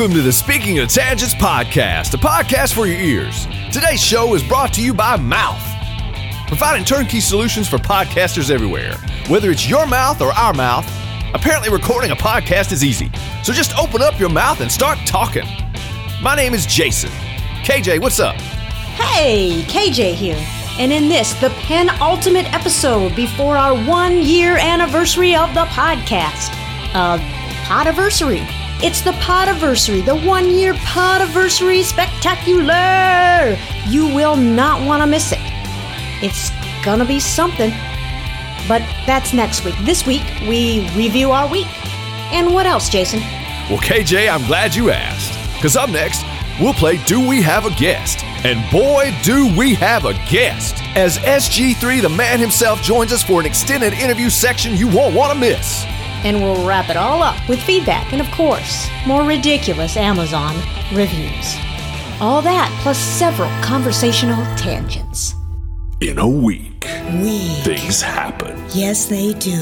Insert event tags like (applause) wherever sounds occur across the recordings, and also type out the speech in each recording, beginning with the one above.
Welcome to the Speaking of Tangents podcast, a podcast for your ears. Today's show is brought to you by Mouth, providing turnkey solutions for podcasters everywhere. Whether it's your mouth or our mouth, apparently recording a podcast is easy. So just open up your mouth and start talking. My name is Jason. KJ, what's up? Hey, KJ here. And in this, the penultimate episode before our one year anniversary of the podcast, uh, Podiversary. It's the Podiversary, the one year Podiversary spectacular. You will not want to miss it. It's gonna be something. But that's next week. This week, we review our week. And what else, Jason? Well, KJ, I'm glad you asked. Because up next, we'll play Do We Have a Guest? And boy, do we have a guest! As SG3, the man himself, joins us for an extended interview section you won't want to miss. And we'll wrap it all up with feedback and, of course, more ridiculous Amazon reviews. All that plus several conversational tangents. In a week, We. things happen, Yes, they do.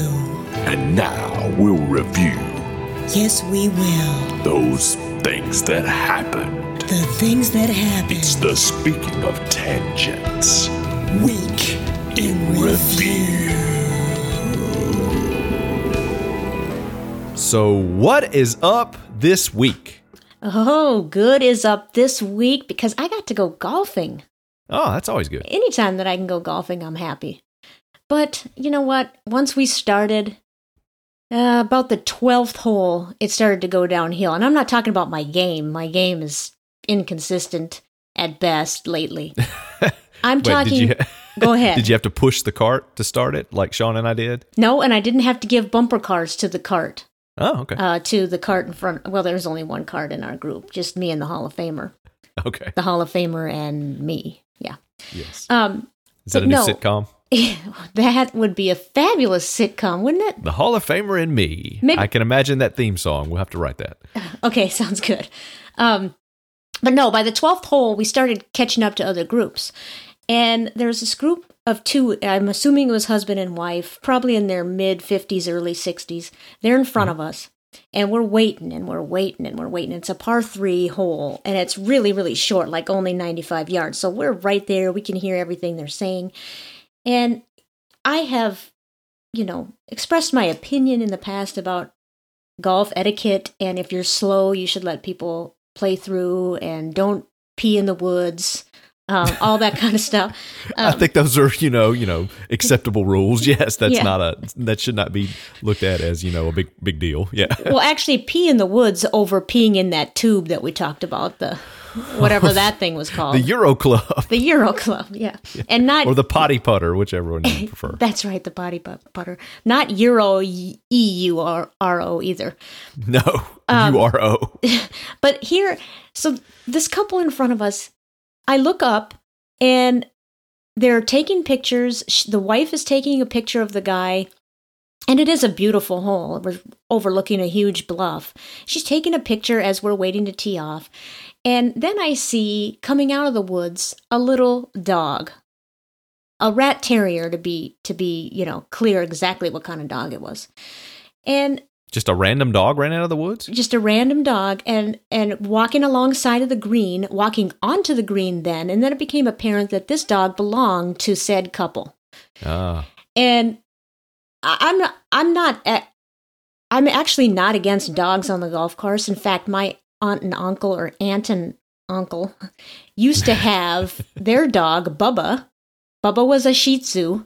and now we'll review Yes, we will. those things that happened. The things that happen. It's the speaking of tangents. week in review. So, what is up this week? Oh, good is up this week because I got to go golfing. Oh, that's always good. Anytime that I can go golfing, I'm happy. But you know what? Once we started, uh, about the 12th hole, it started to go downhill. And I'm not talking about my game. My game is inconsistent at best lately. (laughs) I'm Wait, talking. you, (laughs) go ahead. (laughs) did you have to push the cart to start it like Sean and I did? No, and I didn't have to give bumper cars to the cart. Oh, okay. Uh, to the cart in front. Well, there's only one cart in our group, just me and the Hall of Famer. okay. The Hall of Famer and me. Yeah. Yes. Um, Is that a new no. sitcom? (laughs) that would be a fabulous sitcom, wouldn't it? The Hall of Famer and Me. Maybe- I can imagine that theme song. We'll have to write that. (laughs) Okay, sounds good. Um, but no, by the 12th hole, we started catching up to other groups. And there's this group of two, I'm assuming it was husband and wife, probably in their mid 50s, early 60s. They're in front of mm-hmm. us. And we're waiting and we're waiting and we're waiting. It's a par three hole and it's really, really short, like only 95 yards. So we're right there. We can hear everything they're saying. And I have, you know, expressed my opinion in the past about golf etiquette and if you're slow you should let people play through and don't pee in the woods um, all that kind of stuff (laughs) I Um, think those are, you know, you know, acceptable rules. (laughs) Yes, that's Yeah. not a that should not be looked at as, you know, a big big deal. Yeah. well actually pee in the woods over peeing in that tube that we talked about the whatever that thing was (laughs) called The UroClub the UroClub yeah and not or the potty putter, whichever one you prefer. that's right the potty putter, not euro e u r r o either No, Um, U R O. But here, so this couple in front of us, I look up and they're taking pictures. The wife is taking a picture of the guy, and it is a beautiful hole. We're overlooking a huge bluff. She's taking a picture as we're waiting to tee off. And then I see coming out of the woods a little dog. A rat terrier to be to be, you know, clear exactly what kind of dog it was. And Just a random dog ran out of the woods? just a random dog and and walking alongside of the green walking onto the green then and then it became apparent that this dog belonged to said couple Ah. and i'm not i'm not I'm actually not against dogs on the golf course in fact my aunt and uncle or aunt and uncle (laughs) used to have (laughs) their dog bubba bubba was a shih tzu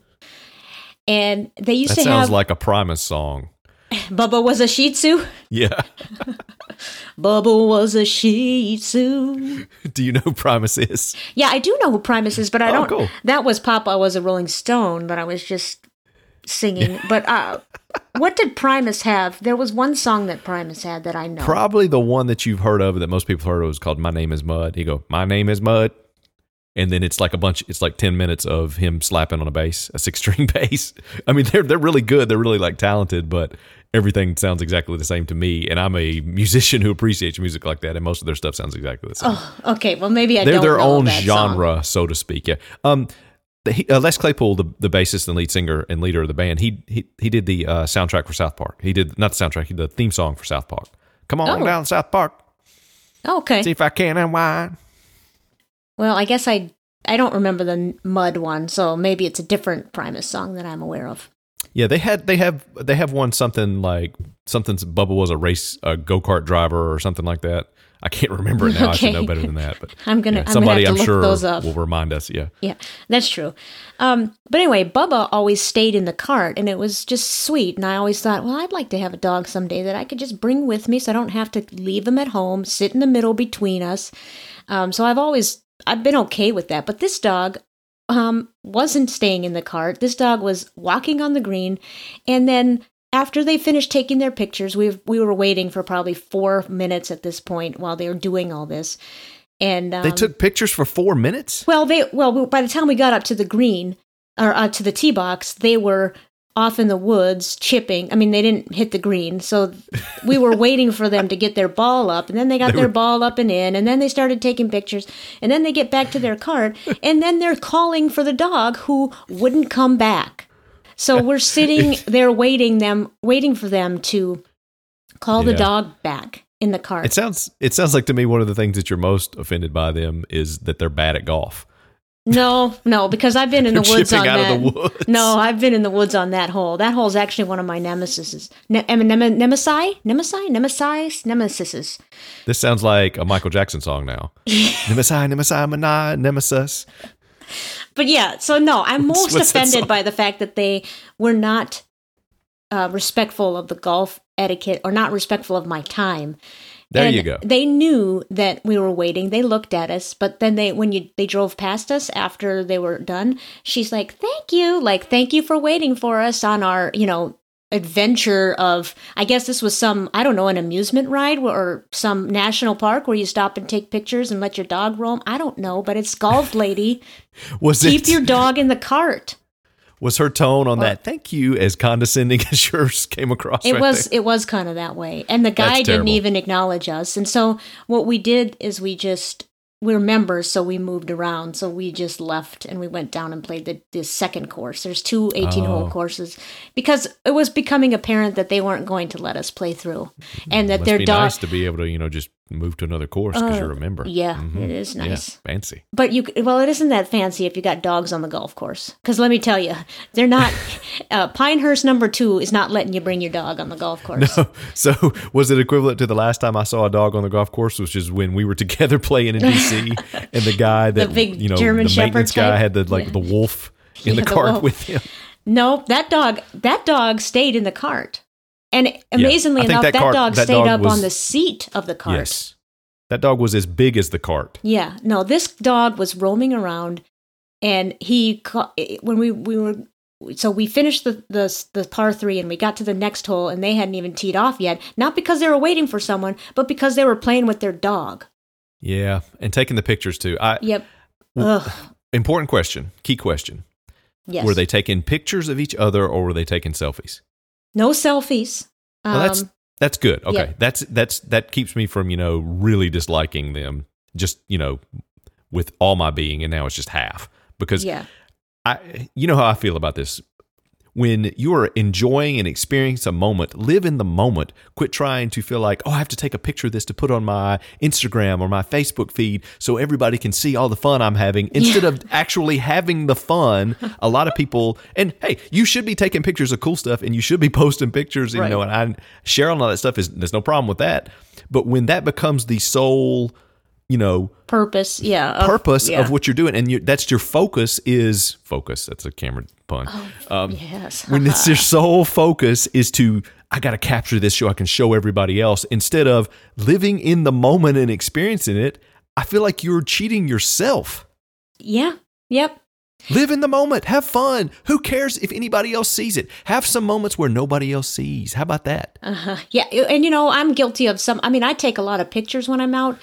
and they used That to sounds have like a Primus song. (laughs) bubba was a shih tzu Yeah. (laughs) bubba was a shih tzu (laughs) Do you know who Primus is? Yeah, I do know who Primus is, but I Oh, don't. cool. That was Papa was a Rolling Stone, but I was just singing. but uh, what did Primus have? There was one song that Primus had that I know. Probably the one that you've heard of that most people heard of is called My Name is Mud. He go, My name is Mud. And then it's like a bunch it's like ten minutes of him slapping on a bass, a six string bass. I mean, they're they're really good. They're really like talented, but everything sounds exactly the same to me. And I'm a musician who appreciates music like that, and most of their stuff sounds exactly the same. oh, okay. Well, maybe I they're don't their know own that song. genre, so to speak. Yeah. Um, he, uh, Les Claypool, the, the bassist and lead singer and leader of the band, he he he did the uh, soundtrack for South Park. He did not the soundtrack, he did the theme song for South Park. Come on Oh. down South Park. Okay. See if I can unwind. Well, I guess I I don't remember the mud one, so maybe it's a different Primus song that I'm aware of. Yeah, they had they have they have one something like something Bubba was a race a go kart driver or something like that. I can't remember it now. I should know better than that. But (laughs) I'm gonna- yeah, I'm gonna somebody to I'm look sure those up. will remind us. Yeah, Yeah, that's true. Um, but anyway, Bubba always stayed in the cart, and it was just sweet. And I always thought, well, I'd like to have a dog someday that I could just bring with me, so I don't have to leave him at home, sit in the middle between us. Um, so I've always I've been okay with that. But this dog um, wasn't staying in the cart. This dog was walking on the green, and then after they finished taking their pictures, we we were waiting for probably four minutes at this point while they were doing all this. And um, they took pictures for four minutes. well, they well by the time we got up to the green or uh, to the tee box, they were off in the woods chipping. I mean, they didn't hit the green, so we were waiting for them to get their ball up, and then they got They their were- ball up and in, and then they started taking pictures, and then they get back to their cart, and then they're calling for the dog who wouldn't come back. So we're (laughs) sitting there waiting them waiting for them to call the dog back in the cart. It sounds it sounds like to me one of the things that you're most offended by them is that they're bad at golf. No, no, because I've been in the woods on that. woods. No, I've been in the woods on that hole. That hole is actually one of my nemesis. Ne- em- nem- nemesi? Nemesi? Nemesi? Nemesises. This sounds like a Michael Jackson song now. (laughs) Nemesis, Nemesis, Mana, Nemesis. But yeah, so no, I'm most what's offended by the fact that they were not uh, respectful of the golf etiquette or not respectful of my time. There And you go. They knew that we were waiting. They looked at us, but then they when you they drove past us after they were done, she's like, "Thank you. Like, thank you for waiting for us on our, you know, adventure of I guess this was some I don't know, an amusement ride or some national park where you stop and take pictures and let your dog roam. I don't know, but it's golf lady. (laughs) Was Keep it your dog in the cart. Was her tone on that thank you as condescending (laughs) as yours came across? It right was there? it was kind of that way. And the guy That's didn't terrible. even acknowledge us. And so what we did is we just we're members, so we moved around. So we just left and we went down and played the, the second course. There's two 18 hole Oh. courses because it was becoming apparent that they weren't going to let us play through. And that their dog nice to be able to you know just move to another course because you remember. Uh, yeah, Mhm. it is Yeah, nice. fancy. But you, well, it isn't that fancy if you got dogs on the golf course. Because let me tell you, they're not. (laughs) uh, Pinehurst number two is not letting you bring your dog on the golf (laughs) course. (laughs) So was it equivalent to the last time I saw a dog on the golf course, which is when we were together playing in DC, and the guy that the big you know German the Shepherd maintenance guy type? had the like Yeah. the wolf in Yeah, the the cart wolf. with him. No, that dog that dog stayed in the cart. And amazingly think enough, that that, cart- dog that stayed dog up was- on the seat of the cart. Yes, that dog was as big as the cart. Yeah. No, this dog was roaming around and he ca- eh, when we we were so we finished the, the the par 3 and we got to the next hole and they hadn't even teed off yet, not because they were waiting for someone, but because they were playing with their dog. Yeah, and taking the pictures too. I Yep. Ugh. important question, key question. Yes. Were they taking pictures of each other or were they taking selfies? No selfies. Well, that's Um, that's good. Okay, yeah. that's that's that keeps me from you know really disliking them. Just you know, with all my being, and now it's just half because yeah. I you know how I feel about this. When you are enjoying and experiencing a moment, live in the moment. Quit trying to feel like, oh, I have to take a picture of this to put on my Instagram or my Facebook feed so everybody can see all the fun I'm having. Instead of actually having the fun, a lot of people, and hey, you should be taking pictures of cool stuff and you should be (laughs) posting pictures, and, you know, and I, sharing all that stuff is, there's no problem with that. But when that becomes the sole, you know, Purpose. Yeah. of- purpose yeah. of what you're doing and you, that's your focus is focus that's a camera pun um, Yes. when it's your (laughs) sole focus is to i gotta capture this so i can show everybody else instead of living in the moment and experiencing it i feel like you're cheating yourself yeah. Yep. live in the moment have fun who cares if anybody else sees it have some moments where nobody else sees how about that Uh-huh. Yeah, and you know, I'm guilty of some. I mean, I take a lot of pictures when I'm out,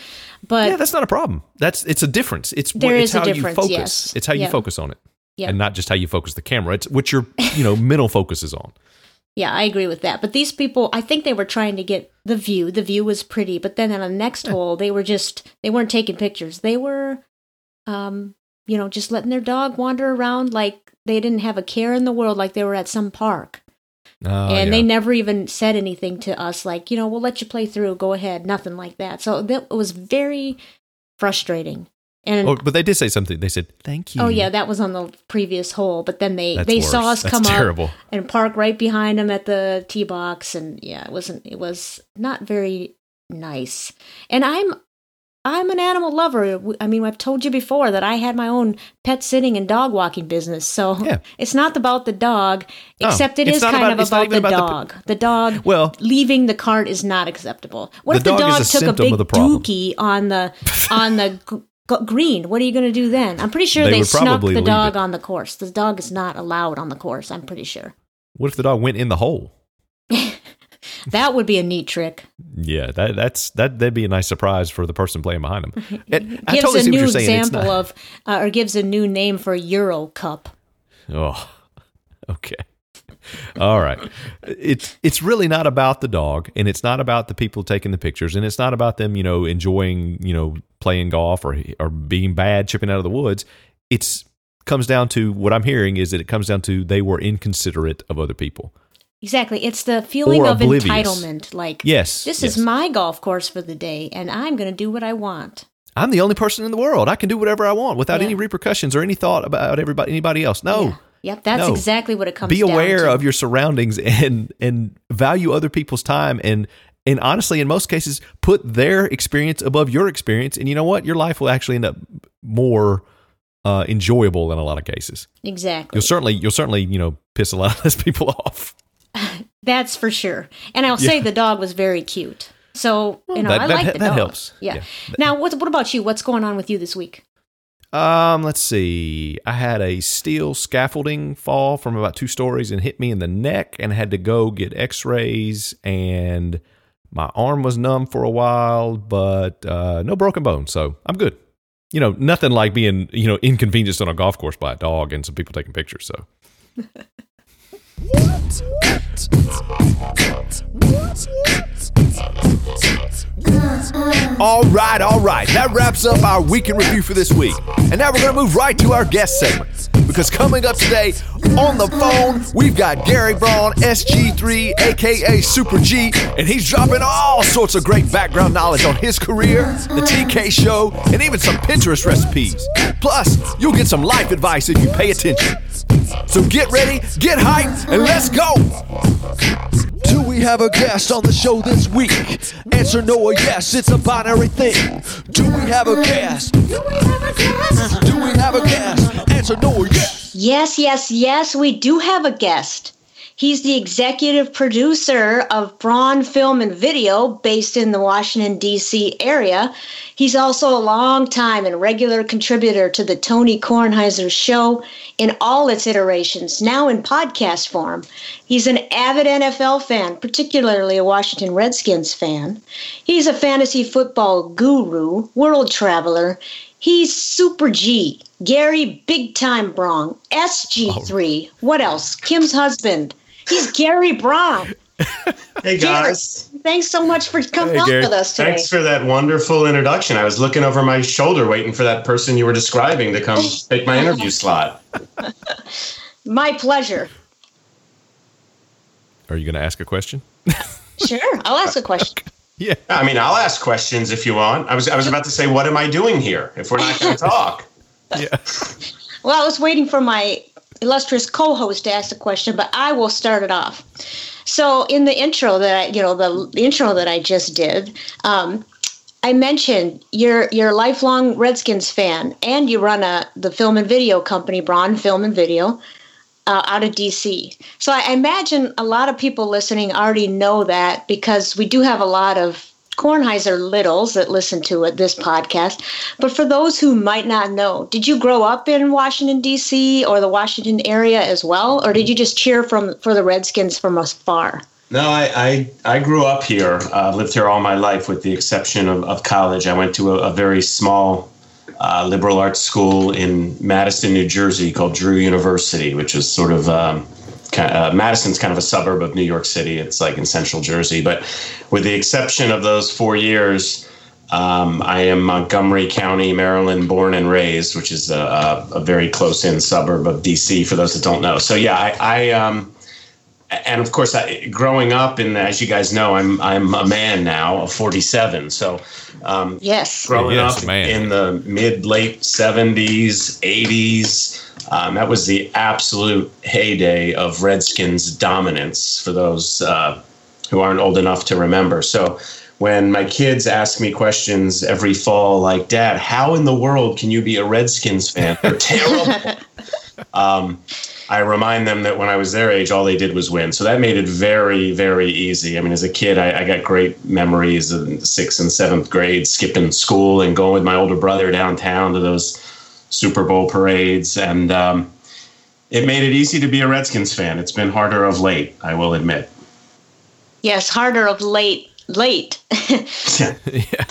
but yeah that's not a problem that's it's a difference it's There it's is a how difference, you focus yes. it's how you focus on it Yeah. and not just how you focus the camera it's what your (laughs) you know mental focus is on yeah, I agree with that. But these people, I think they were trying to get the view. The view was pretty, but then on the next hole, they were just they weren't taking pictures. They were, um, you know, just letting their dog wander around like they didn't have a care in the world, like they were at some park. Oh, and they never even said anything to us like, you know, we'll let you play through, go ahead, nothing like that. So that was very frustrating. And Oh, but they did say something. They said thank you. Oh yeah, that was on the previous hole. But then they That's they saw us That's come terrible. up and park right behind them at the tee box, and yeah, it wasn't. It was not very nice. And I'm I'm an animal lover. Uh, I mean, I've told you before that I had my own pet sitting and dog walking business. So Yeah. (laughs) it's not about the dog, Oh, except it it's kind about- of about, the about the dog. The, dog Well- leaving the cart is not acceptable. What The if the dog dog took a big the dookie on the (laughs) on the g- g- green? What are you going to do then? I'm pretty sure They they, snuck the dog it. on the course. The dog is not allowed on the course. I'm pretty sure. What if the dog went in the hole? (laughs) That would be a neat trick. Yeah, that that's that that'd be a nice surprise for the person playing behind him. And I gives totally a new example not- of, uh, or gives a new name for Euro Cup. Oh, (laughs) okay. All right. It's it's really not about the dog, and it's not about the people taking the pictures, and it's not about them, you know, enjoying, you know, playing golf or or being bad chipping out of the woods. It's comes down to what I'm hearing is that it comes down to they were inconsiderate of other people. Exactly. It's the feeling of oblivious. entitlement. Like, Yes, this yes. is my golf course for the day, and I'm going to do what I want. I'm the only person in the world. I can do whatever I want without Yeah. any repercussions or any thought about everybody anybody else. No. Yeah. Yep, that's No. exactly what it comes to. be aware of your surroundings and and value other people's time and and honestly in most cases put their experience above your experience and you know what your life will actually end up more uh, enjoyable in a lot of cases Exactly. you'll certainly you'll certainly you know piss a lot (laughs) of those people off (laughs) That's for sure. And I'll say the dog was very cute. So, you know, that- I that- like the that dog. helps. Yeah. Yeah. Now, what, what about you? What's going on with you this week? um let's see i had a steel scaffolding fall from about two stories and hit me in the neck and had to go get x-rays and my arm was numb for a while but uh, no broken bones so i'm good you know nothing like being you know inconvenienced on a golf course by a dog and some people taking pictures so (laughs) All right, all right. That wraps up our weekend review for this week. And now we're going to move right to our guest segment. Because coming up today on the phone, we've got Gary Braun, SG3, aka Super G, and he's dropping all sorts of great background knowledge on his career, the TK show, and even some Pinterest recipes. Plus, you'll get some life advice if you pay attention. So get ready, get hyped, and let's go! Do we have a guest on the show this week? Answer no or yes, it's a binary thing. Do we have a guest? Do we have a guest? Do we have a guest? Answer no or yes. Yes, yes, yes, we do have a guest. He's the executive producer of Braun Film and Video, based in the Washington, D.C. area. He's also a long time and regular contributor to the Tony Kornheiser Show in all its iterations, now in podcast form. He's an avid NFL fan, particularly a Washington Redskins fan. He's a fantasy football guru, world traveler. He's Super G, Gary Big Time Braun, SG3. What else? Kim's husband. He's Gary Braun. Hey Gary, guys, thanks so much for coming Hey, out Gary. with us today. thanks for that wonderful introduction. I was looking over my shoulder waiting for that person you were describing to come (laughs) take my interview slot. My pleasure. Are you going to ask a question? (laughs) Sure, I'll ask a question. (laughs) Yeah. I mean, I'll ask questions if you want. I was I was about to say, what am I doing here if we're not going to talk? Yeah. Well, I was waiting for my illustrious co-host to ask the question, but I will start it off. So, in the intro that I, you know, the, intro that I just did, um, I mentioned you're you're a lifelong Redskins fan, and you run a the film and video company, Braun Film and Video, uh, out of DC. So I imagine a lot of people listening already know that because we do have a lot of Kornheiser littles that listen to it, this podcast. But for those who might not know, did you grow up in Washington D.C. or the Washington area as well, or did you just cheer from for the Redskins from afar? No, I I, I grew up here, uh, lived here all my life, with the exception of, of college. I went to a, a very small uh, liberal arts school in Madison, New Jersey, called Drew University, which is sort of um, ki- uh, Madison's kind of a suburb of New York City. It's like in central Jersey, but with the exception of those four years. Um, I am Montgomery County, Maryland, born and raised, which is a, a, a very close-in suburb of DC. For those that don't know, so yeah, I, I um, and of course, I, growing up, and as you guys know, I'm I'm a man now of 47. So, um, Yes. growing Yes, up man. in the mid late 70s, 80s, um, that was the absolute heyday of Redskins dominance for those uh, who aren't old enough to remember. So. When my kids ask me questions every fall, like, Dad, how in the world can you be a Redskins fan? They're (laughs) terrible. um, I remind them that when I was their age, all they did was win. So that made it very, very easy. I mean, as a kid, I, I got great memories in sixth and seventh grade, skipping school and going with my older brother downtown to those Super Bowl parades. And um, it made it easy to be a Redskins fan. It's been harder of late, I will admit. Yes, harder of late. Late. (laughs) (laughs) Yeah,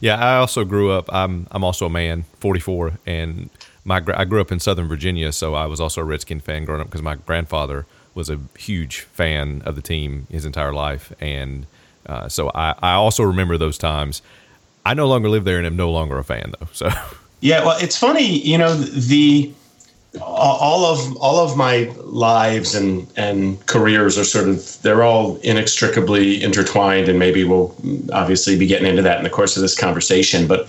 Yeah, I also grew up. I'm I'm also a man, 44, and my gra- I grew up in Southern Virginia, so I was also a Redskin fan growing up because my grandfather was a huge fan of the team his entire life, and uh, so I, I also remember those times. I no longer live there and am no longer a fan though. So (laughs) Yeah, well, it's funny, you know, the all of all of my lives and and careers are sort of they're all inextricably intertwined, and maybe we'll obviously be getting into that in the course of this conversation. But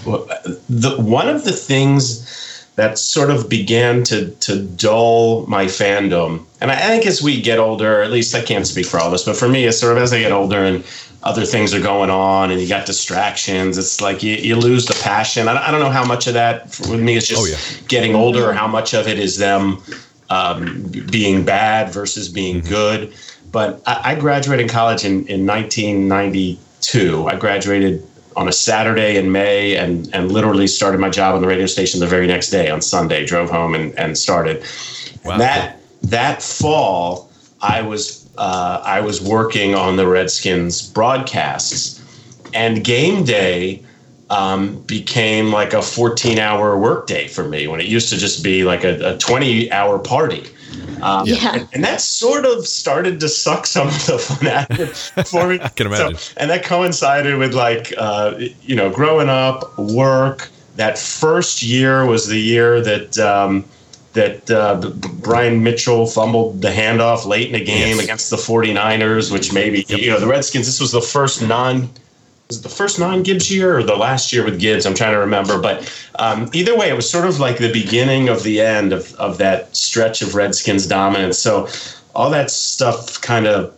the one of the things that sort of began to to dull my fandom, and I think as we get older, at least I can't speak for all of us, but for me, it's sort of as I get older and other things are going on and you got distractions. It's like you, you lose the passion. I, I don't know how much of that for, with me is just Oh, yeah. getting older or how much of it is them um, being bad versus being good. But I, I graduated college in, in 1992. I graduated on a Saturday in May and, and literally started my job on the radio station the very next day on Sunday, drove home and, and started. Wow. And that, that fall, I was uh, I was working on the Redskins broadcasts, and game day um, became like a 14 hour workday for me when it used to just be like a, a 20 hour party. Um, Yeah. and, and that sort of started to suck some of the fun out of it for me. (laughs) I can imagine. So, and that coincided with like, uh, you know, growing up, work. That first year was the year that um, that uh, Brian Mitchell fumbled the handoff late in the game Yes. against the 49ers, which maybe you know the Redskins. This was the first non was it the first non Gibbs year or the last year with Gibbs? I'm trying to remember. But um, either way, it was sort of like the beginning of the end of, of that stretch of Redskins dominance. So all that stuff kind of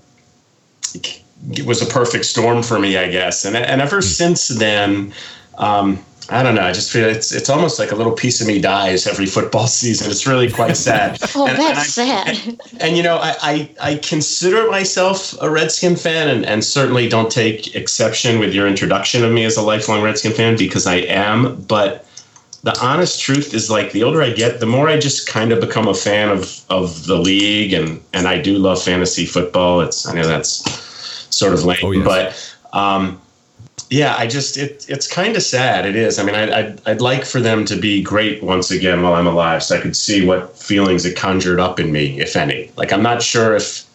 was a perfect storm for me, I guess. And, and ever since then, um, I don't know. I just feel it's it's almost like a little piece of me dies every football (laughs) season. It's really quite sad. (laughs) Oh, And- and that's I- sad. and you know, I, I, I consider myself a Redskin fan, and, and certainly don't take exception with your introduction of me as a lifelong Redskin fan because I am. But the honest truth is, like, the older I get, the more I just kind of become a fan of of the league, and and I do love fantasy football. It's I know that's sort of lame, Oh, yes. but um, yeah, I just it it's kind of sad. It is. I mean, I, I'd I'd like for them to be great once again while I'm alive, so I could see what feelings it conjured up in me, if any. Like I'm not sure if.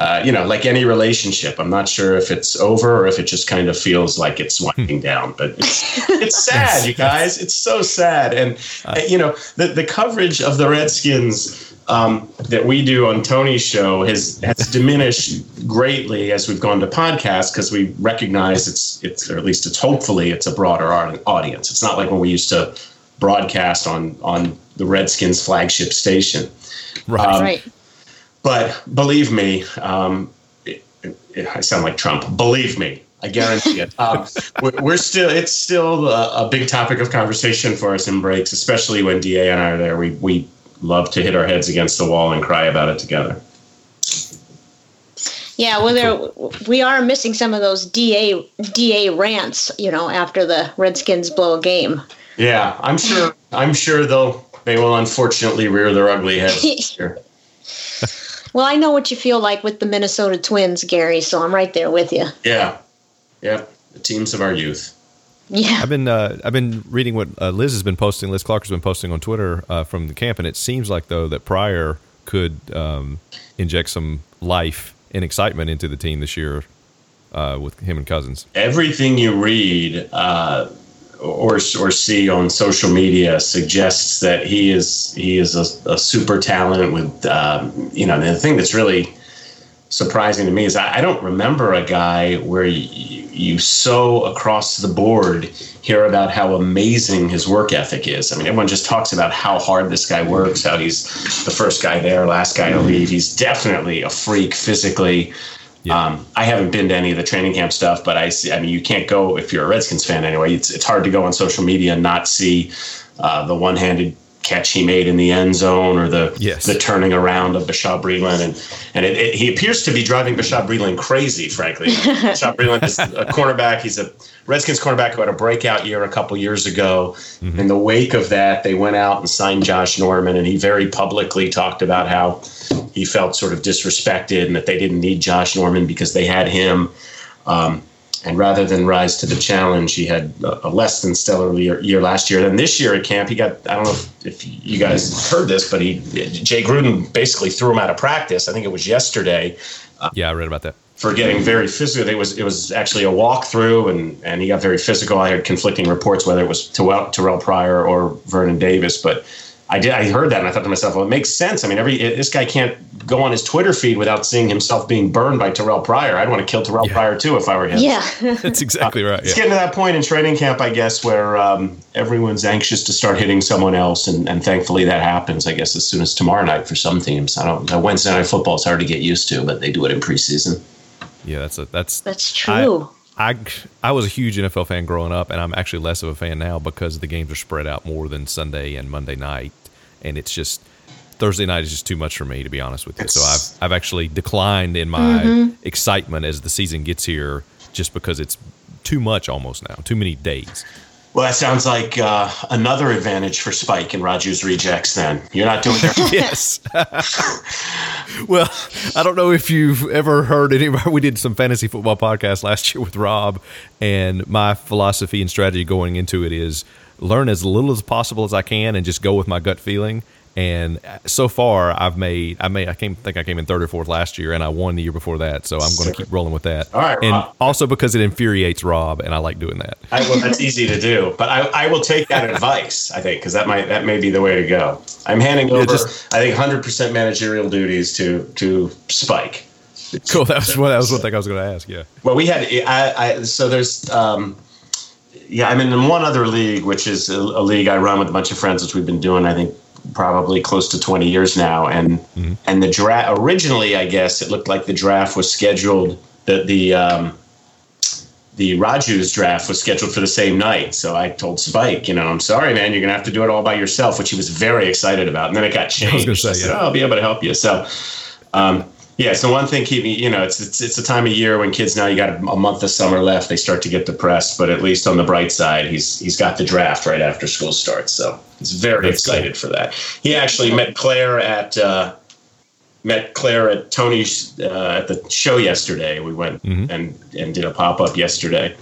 Uh, you know, like any relationship, I'm not sure if it's over or if it just kind of feels like it's winding down. But it's, (laughs) it's sad, you guys. It's so sad. And uh, you know, the the coverage of the Redskins um, that we do on Tony's show has has (laughs) diminished greatly as we've gone to podcasts because we recognize it's it's or at least it's hopefully it's a broader audience. It's not like when we used to broadcast on on the Redskins flagship station. right. Um, right. But believe me, um, it, it, I sound like Trump. Believe me, I guarantee it. Um, (laughs) we're, we're still, it's still a, a big topic of conversation for us in breaks, especially when Da and I are there. We we love to hit our heads against the wall and cry about it together. Yeah, well, there, we are missing some of those DA DA rants, you know, after the Redskins blow a game. Yeah, I'm sure. I'm sure they'll they will unfortunately rear their ugly heads this (laughs) year. Well, I know what you feel like with the Minnesota Twins, Gary, so I'm right there with you. Yeah, yeah. The teams of our youth. Yeah. I've been uh, I've been reading what uh, Liz has been posting. Liz Clarke has been posting on Twitter uh, from the camp, and it seems like though that Pryor could um, inject some life and excitement into the team this year uh, with him and Cousins. everything you read uh, or or see on social media suggests that he is he is a, a super talent with um, you know the thing that's really surprising to me is I, I don't remember a guy where you, you so across the board hear about how amazing his work ethic is. I mean, everyone just talks about how hard this guy works, how he's the first guy there, last guy to leave. He's definitely a freak physically. Um, I haven't been to any of the training camp stuff, but I see. I mean, you can't go if you're a Redskins fan anyway. It's it's hard to go on social media and not see uh, the one-handed catch he made in the end zone or the Yes. the turning around of Bashaud Breeland. And, and it, it, he appears to be driving Bashaud Breeland crazy, frankly. (laughs) Bashaud Breeland is a cornerback. He's a Redskins cornerback who had a breakout year a couple years ago. In the wake of that, they went out and signed Josh Norman, and he very publicly talked about how he felt sort of disrespected and that they didn't need Josh Norman because they had him. Um, and rather than rise to the challenge, he had a less than stellar year, year last year. Then this year at camp, he got, I don't know if, if you guys heard this, but he, Jay Gruden basically threw him out of practice. I think it was yesterday uh, Yeah, I read about that. for getting very physical. It was it was actually a walkthrough, and and he got very physical. I heard conflicting reports whether it was Terrell, Terrell Pryor or Vernon Davis, but I did I heard that and I thought to myself, well, it makes sense. I mean, every this guy can't go on his Twitter feed without seeing himself being burned by Terrell Pryor. I'd want to kill Terrell Pryor too if I were him. Yeah. (laughs) That's exactly right. It's Yeah. getting to that point in training camp, I guess, where um, everyone's anxious to start hitting someone else, and, and thankfully that happens. I guess as soon as tomorrow night for some teams. I don't. uh, Wednesday night football is hard to get used to, but they do it in preseason. Yeah, that's a, that's That's true. I, I I was a huge NFL fan growing up, and I'm actually less of a fan now because the games are spread out more than Sunday and Monday night, and it's just Thursday night is just too much for me to be honest with you. So I've I've actually declined in my mm-hmm. excitement as the season gets here, just because it's too much almost now, too many days. Well, that sounds like uh, another advantage for Spike and Rogers rejects. Then you're not doing (laughs) their yes. (laughs) well, I don't know if you've ever heard anybody. (laughs) We did some fantasy football podcast last year with Rob, and my philosophy and strategy going into it is learn as little as possible as I can and just go with my gut feeling. And so far, I've made I made I came think I came in third or fourth last year, and I won the year before that. So I'm going to keep rolling with that. All right, and Rob. also because it infuriates Rob, and I like doing that. I, well, that's easy to do, but I, I will take that advice. I think because that might that may be the way to go. I'm handing over. just- I think 100 percent managerial duties to to Spike. Cool. That was what that was one thing I was going to ask. Yeah. Well, we had I, I so there's um, yeah I'm in one other league, which is a, a league I run with a bunch of friends, which we've been doing I think probably close to 20 years now, and and the draft originally I guess it looked like the draft was scheduled the the um, the Rajus draft was scheduled for the same night. So I told Spike, you know, I'm sorry, man, you're gonna have to do it all by yourself, which he was very excited about. And then it got changed. gonna say, yeah. "Oh, I'll be able to help you. So um, yeah, so one thing keeping you know, it's, it's it's a time of year when kids now you got a month of summer left, they start to get depressed. But at least on the bright side, he's he's got the draft right after school starts, so he's very That's excited for that. He actually met Claire at uh, met Claire at Tony's uh, at the show yesterday. We went and and did a pop up yesterday.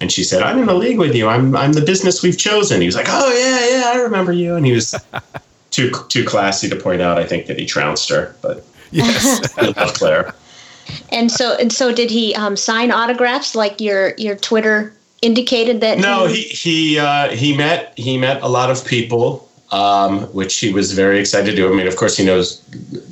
And she said, "I'm in the league with you. I'm I'm the business we've chosen." He was like, "Oh yeah, yeah, I remember you." And he was (laughs) too too classy to point out. I think that he trounced her, but Yes. (laughs) I love Claire. and so and so did he um, sign autographs like your your Twitter indicated that No, he he uh, he met he met a lot of people, um, which he was very excited to do. I mean, of course, he knows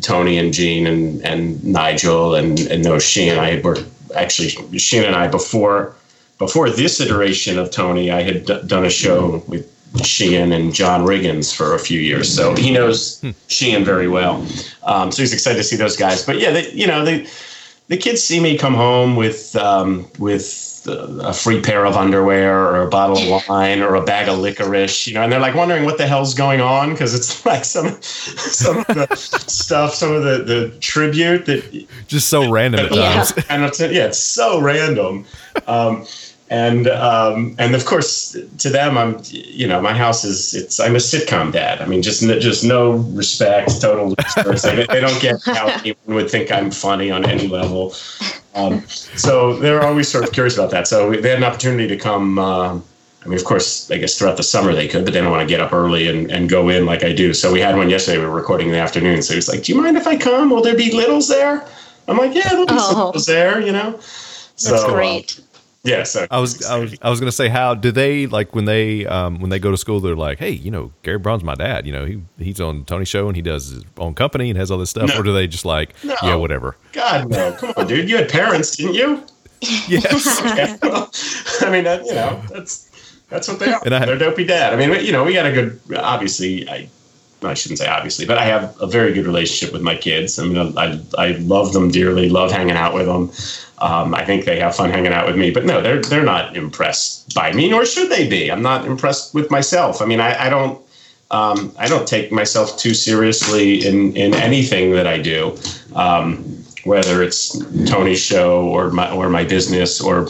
Tony and Gene and and Nigel and and knows she and I were actually Sheehan and I before before this iteration of Tony. I had d- done a show with Sheehan and John Riggins for a few years, so he knows Sheehan very well. Um, so he's excited to see those guys. But yeah, they, you know, they, the kids see me come home with um, with a free pair of underwear or a bottle of wine or a bag of licorice, you know, and they're like wondering what the hell's going on because it's (laughs) like some some of the stuff, some of the the tribute that Just so random at Yeah. times. and it's, yeah, it's so random. Um, and um, and of course, to them, I'm you know my house is it's I'm a sitcom dad. I mean, just just no respect, total. disrespect. they, they don't get how anyone would think I'm funny on any level. Um, so they're always sort of curious about that. So they had an opportunity to come. Um, I mean, of course, I guess throughout the summer they could, but they don't want to get up early and, and go in like I do. So we had one yesterday. We were recording in the afternoon. So he was like, "Do you mind if I come? Will there be littles there?" I'm like, "Yeah, there'll be some Oh. littles there." You know. That's So, uh, Yeah, so I was I was I was gonna say how do they like when they um when they go to school they're like hey you know Gary Braun's my dad you know he he's on Tony show and he does his own company and has all this stuff No. or do they just like No. yeah whatever God no, come on, dude. You had parents, didn't you? (laughs) yes (laughs) I mean, that, you know, that's that's what they are. I- They're dopey dad. I mean, you know, we got a good. Obviously, I I shouldn't say obviously, but I have a very good relationship with my kids. I mean, I I love them dearly. Love hanging out with them. Um, I think they have fun hanging out with me. But no, they're they're not impressed by me, nor should they be. I'm not impressed with myself. I mean, I, I don't. Um, I don't take myself too seriously in, in anything that I do, um, whether it's Tony's show or my or my business or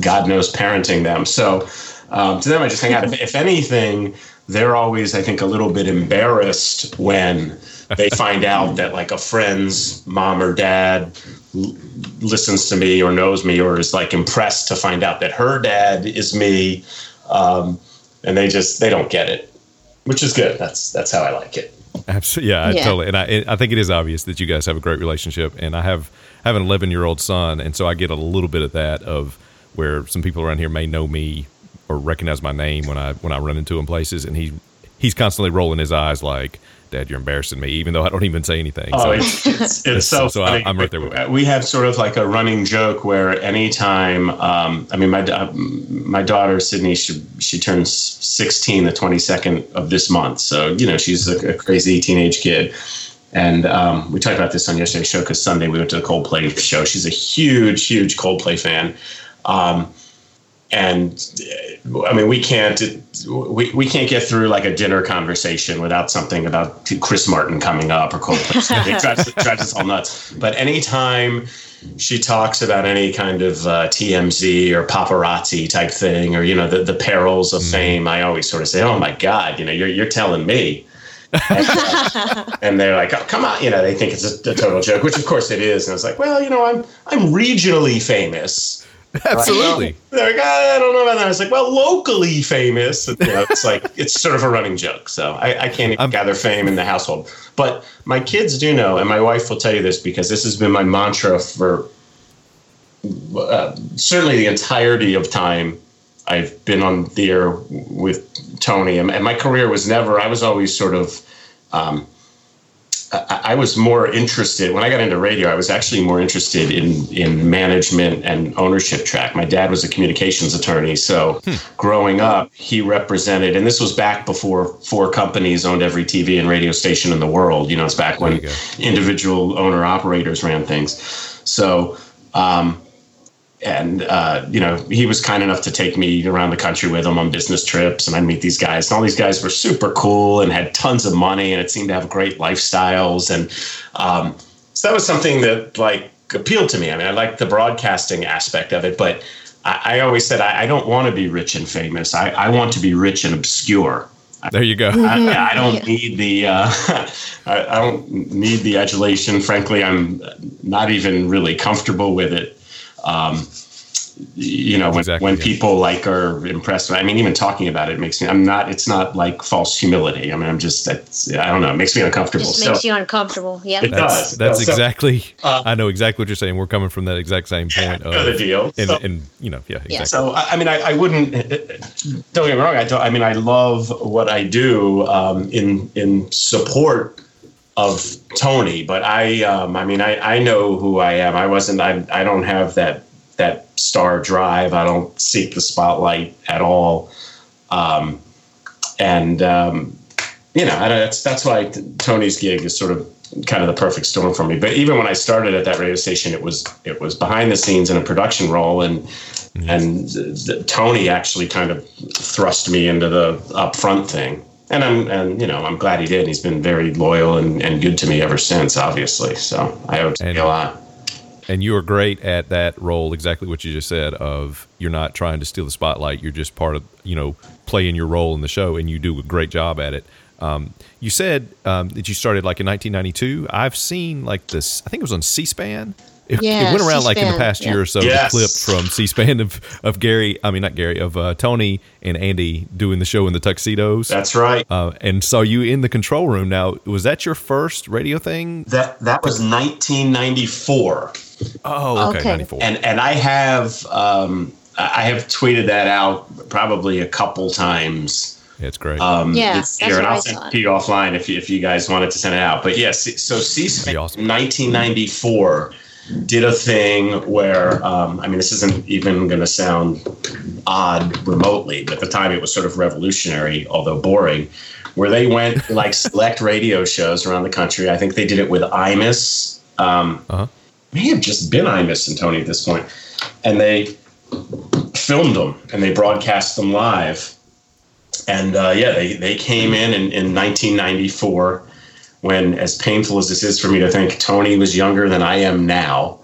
God knows parenting them. So um, to them, I just hang out. If, if anything, they're always, I think, a little bit embarrassed when they (laughs) find out that like a friend's mom or dad l- listens to me or knows me or is like impressed to find out that her dad is me, um, and they just they don't get it which is good. That's that's how I like it. Absolutely, yeah, Yeah. totally. And I, I think it is obvious that you guys have a great relationship. And I have have an 11 year old son, and so I get a little bit of that of where some people around here may know me or recognize my name when I when I run into him places, and he he's constantly rolling his eyes like, "Dad, you're embarrassing me," even though I don't even say anything. Oh, so it's (laughs) it's, it's so, So I- funny. I'm right there with you. We have sort of like a running joke where anytime, um, I mean, my da- my daughter Sydney, she she turns 16 the 22nd of this month, so you know she's a, a crazy teenage kid. And um, we talked about this on yesterday's show because Sunday we went to the Coldplay show. She's a huge, huge Coldplay fan. Um, and uh, I mean, we can't we, we can't get through like a dinner conversation without something about Chris Martin coming up or Coldplay. it drives, it drives us all nuts. But anytime she talks about any kind of uh, TMZ or paparazzi type thing, or you know the, the perils of fame, I always sort of say, "Oh my God, you know, you're you're telling me." and, uh, and they're like, "Oh, come on!" You know, they think it's a, a total joke, which of course it is. And I was like, "Well, you know, I'm I'm regionally famous." (laughs) absolutely. They're like, "Ah, I don't know about that. I was like, well, locally famous. You know, it's like (laughs) it's sort of a running joke. So I, I can't even gather fame in the household. But my kids do know, and my wife will tell you this because this has been my mantra for uh, certainly the entirety of time I've been on the air with Tony. And, and my career was never. I was always sort of. Um, I, was more interested when I got into radio. I was actually more interested in in management and ownership track. My dad was a communications attorney, so growing up, he represented. And this was back before four companies owned every TV and radio station in the world. You know, it's back when individual owner operators ran things. So. Um, and uh, you know he was kind enough to take me around the country with him on business trips and i'd meet these guys. And all these guys were super cool and had tons of money and it seemed to have great lifestyles. And um, so that was something that like appealed to me. I mean i liked the broadcasting aspect of it but i, I always said I, I don't want to be rich and famous. I, I want to be rich and obscure. There you go. I, I don't need the uh, (laughs) I, I don't need the adulation. Frankly, I'm not even really comfortable with it. Um, you know, when, Exactly, when yeah. people like are impressed. I mean, even talking about it makes me. I'm not. It's not like false humility. I mean, I'm just. It's, I don't know. It makes me uncomfortable. Just so makes you uncomfortable. Yeah. It That's does. that's So- exactly. Uh, I know exactly what you're saying. We're coming from that exact same point. know the deal. and, So- and you know, yeah, exactly. So I, I mean, I, I wouldn't. Don't get me wrong. I don't. I mean, I love what I do um, in in support of Tony, but I. Um, I mean, I, I know who I am. I wasn't. I. I don't have that that star drive. I don't seek the spotlight at all. Um, and um, you know, that's that's why Tony's gig is sort of kind of the perfect storm for me. But even when I started at that radio station, it was it was behind the scenes in a production role, and and th- th- Tony actually kind of thrust me into the upfront thing. And I'm and you know I'm glad he did. He's been very loyal and, and good to me ever since, obviously. So I owe it to And- him a lot. and you are great at that role exactly what you just said of you're not trying to steal the spotlight you're just part of you know playing your role in the show and you do a great job at it um, you said um, that you started like in 1992 i've seen like this i think it was on c-span it, Yeah, it went around like in the C-SPAN, past year or so Yes. the clip from c-span of, of gary i mean not gary of uh, tony and andy doing the show in the tuxedos That's right. uh, and saw you in the control room now was that your first radio thing That that was 1994. oh okay, Okay. 94 and and I have um, I have tweeted that out probably a couple times. It's great. Um, Yeah, this that's year, and I I'll send it to you offline if you, if you guys wanted to send it out. But yes, so C-SPAN awesome. 1994 did a thing where um, I mean, this isn't even going to sound odd remotely, but at the time it was sort of revolutionary, although boring. Where they went like (laughs) select radio shows around the country. I think they did it with Imus. Um, Uh-huh. May have just been Imus and Tony at this point, and they filmed them and they broadcast them live. And uh, yeah, they, they came in, in in 1994 when, as painful as this is for me to think, Tony was younger than I am now.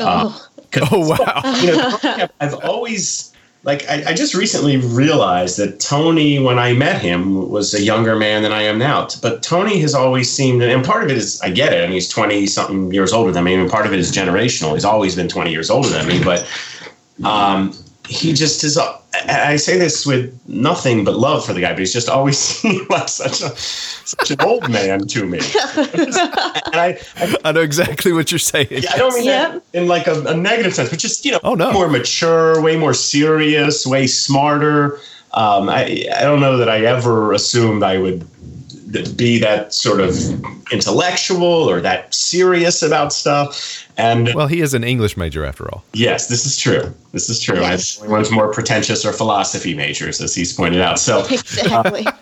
Oh, (laughs) oh wow. (laughs) You know, I've always like I, I just recently realized that Tony, when I met him, was a younger man than I am now. But Tony has always seemed, and part of it is I get it. I mean, he's 20 something years older than me, and part of it is generational. He's always been 20 years older than me, but um, he just is. I I say this with nothing but love for the guy, but he's just always (laughs) seemed like such a such an old man to me. (laughs) and I, I I know exactly what you're saying. yeah, I don't mean Yep. that in like a, a negative sense, but just you know, Oh, no. more mature, way more serious, way smarter. Um, I I don't know that I ever assumed I would th- be that sort of intellectual or that serious about stuff. And Well, he is an English major after all. yes, this is true. This is true. Yes. Everyone's more pretentious or philosophy majors, as he's pointed out. So (laughs) exactly. Uh,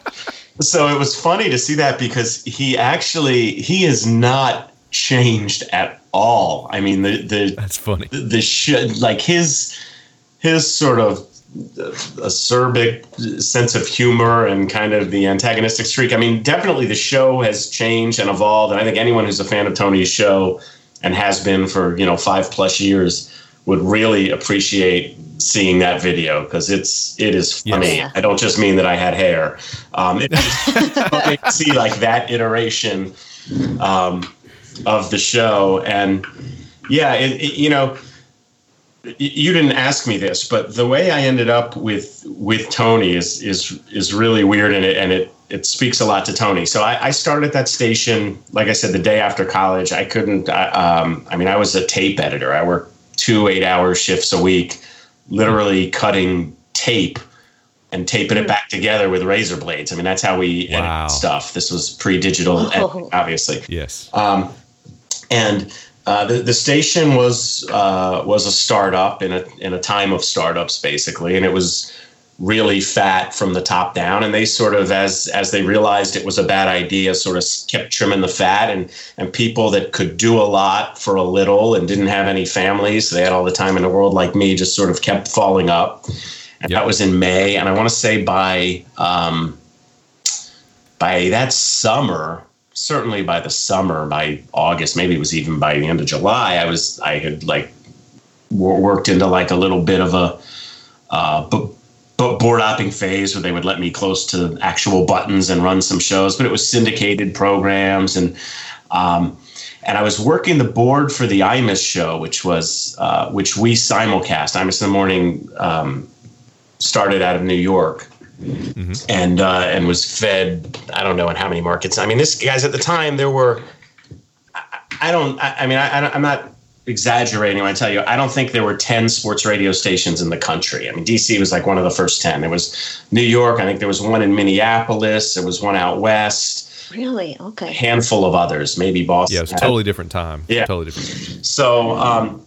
so it was funny to see that because he actually he is not changed at all. I mean the the That's funny. the, the sh- like his his sort of acerbic sense of humor and kind of the antagonistic streak. I mean, definitely the show has changed and evolved, and I think anyone who's a fan of Tony's show and has been for you know five plus years would really appreciate seeing that video because it's it is funny. Yeah. I don't just mean that I had hair. Um, it, (laughs) you see like that iteration um, of the show and yeah it, it- you know y- you didn't ask me this but the way i ended up with with tony is is is really weird and it and it it speaks a lot to tony. So i, I started at that station like i said the day after college. I couldn't I, um, i mean i was a tape editor. I worked two eight hour shifts a week literally cutting tape and taping it back together with razor blades. I mean that's how we Wow. edit stuff. This was pre-digital Oh. obviously. Yes. um, and uh, the the station was uh, was a startup in a in a time of startups basically, and it was really fat from the top down. And they sort of as as they realized it was a bad idea, sort of kept trimming the fat, and and people that could do a lot for a little and didn't have any families, they had all the time in the world like me, just sort of kept falling up. And Yep. that was in May, and I want to say by um, by that summer, certainly by the summer, by August, maybe it was even by the end of July, I was I had like worked into like a little bit of a uh, board hopping phase where they would let me close to actual buttons and run some shows, but it was syndicated programs and. Um, and I was working the board for the IMUS show, which was uh, which we simulcast. IMUS in the morning um, started out of New York, and uh, and was fed I don't know in how many markets. I mean, this guys at the time there were I, I don't I, I mean I, I don't- I'm not exaggerating when I tell you I don't think there were 10 sports radio stations in the country. I mean DC was like one of the first 10. There was New York, I think there was one in Minneapolis, there was one out west, really? Okay. A handful of others, maybe Boston. Yeah, it was a totally different time. Yeah. Totally different. so, um,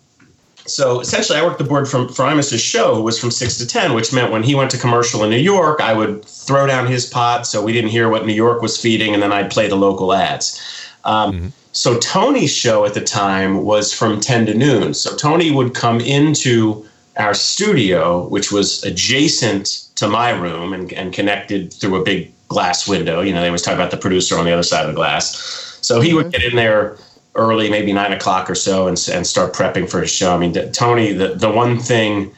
so essentially, I worked the board from for Imus's show, was from six to ten, which meant when he went to commercial in New York, I would throw down his pot so we didn't hear what New York was feeding, and then I'd play the local ads. Um, So Tony's show at the time was from ten to noon. So Tony would come into our studio, which was adjacent to my room and, and connected through a big glass window. You know, they always talk about the producer on the other side of the glass. So he would get in there early, maybe nine o'clock or so, and, and start prepping for his show. I mean, Tony, the, the one thing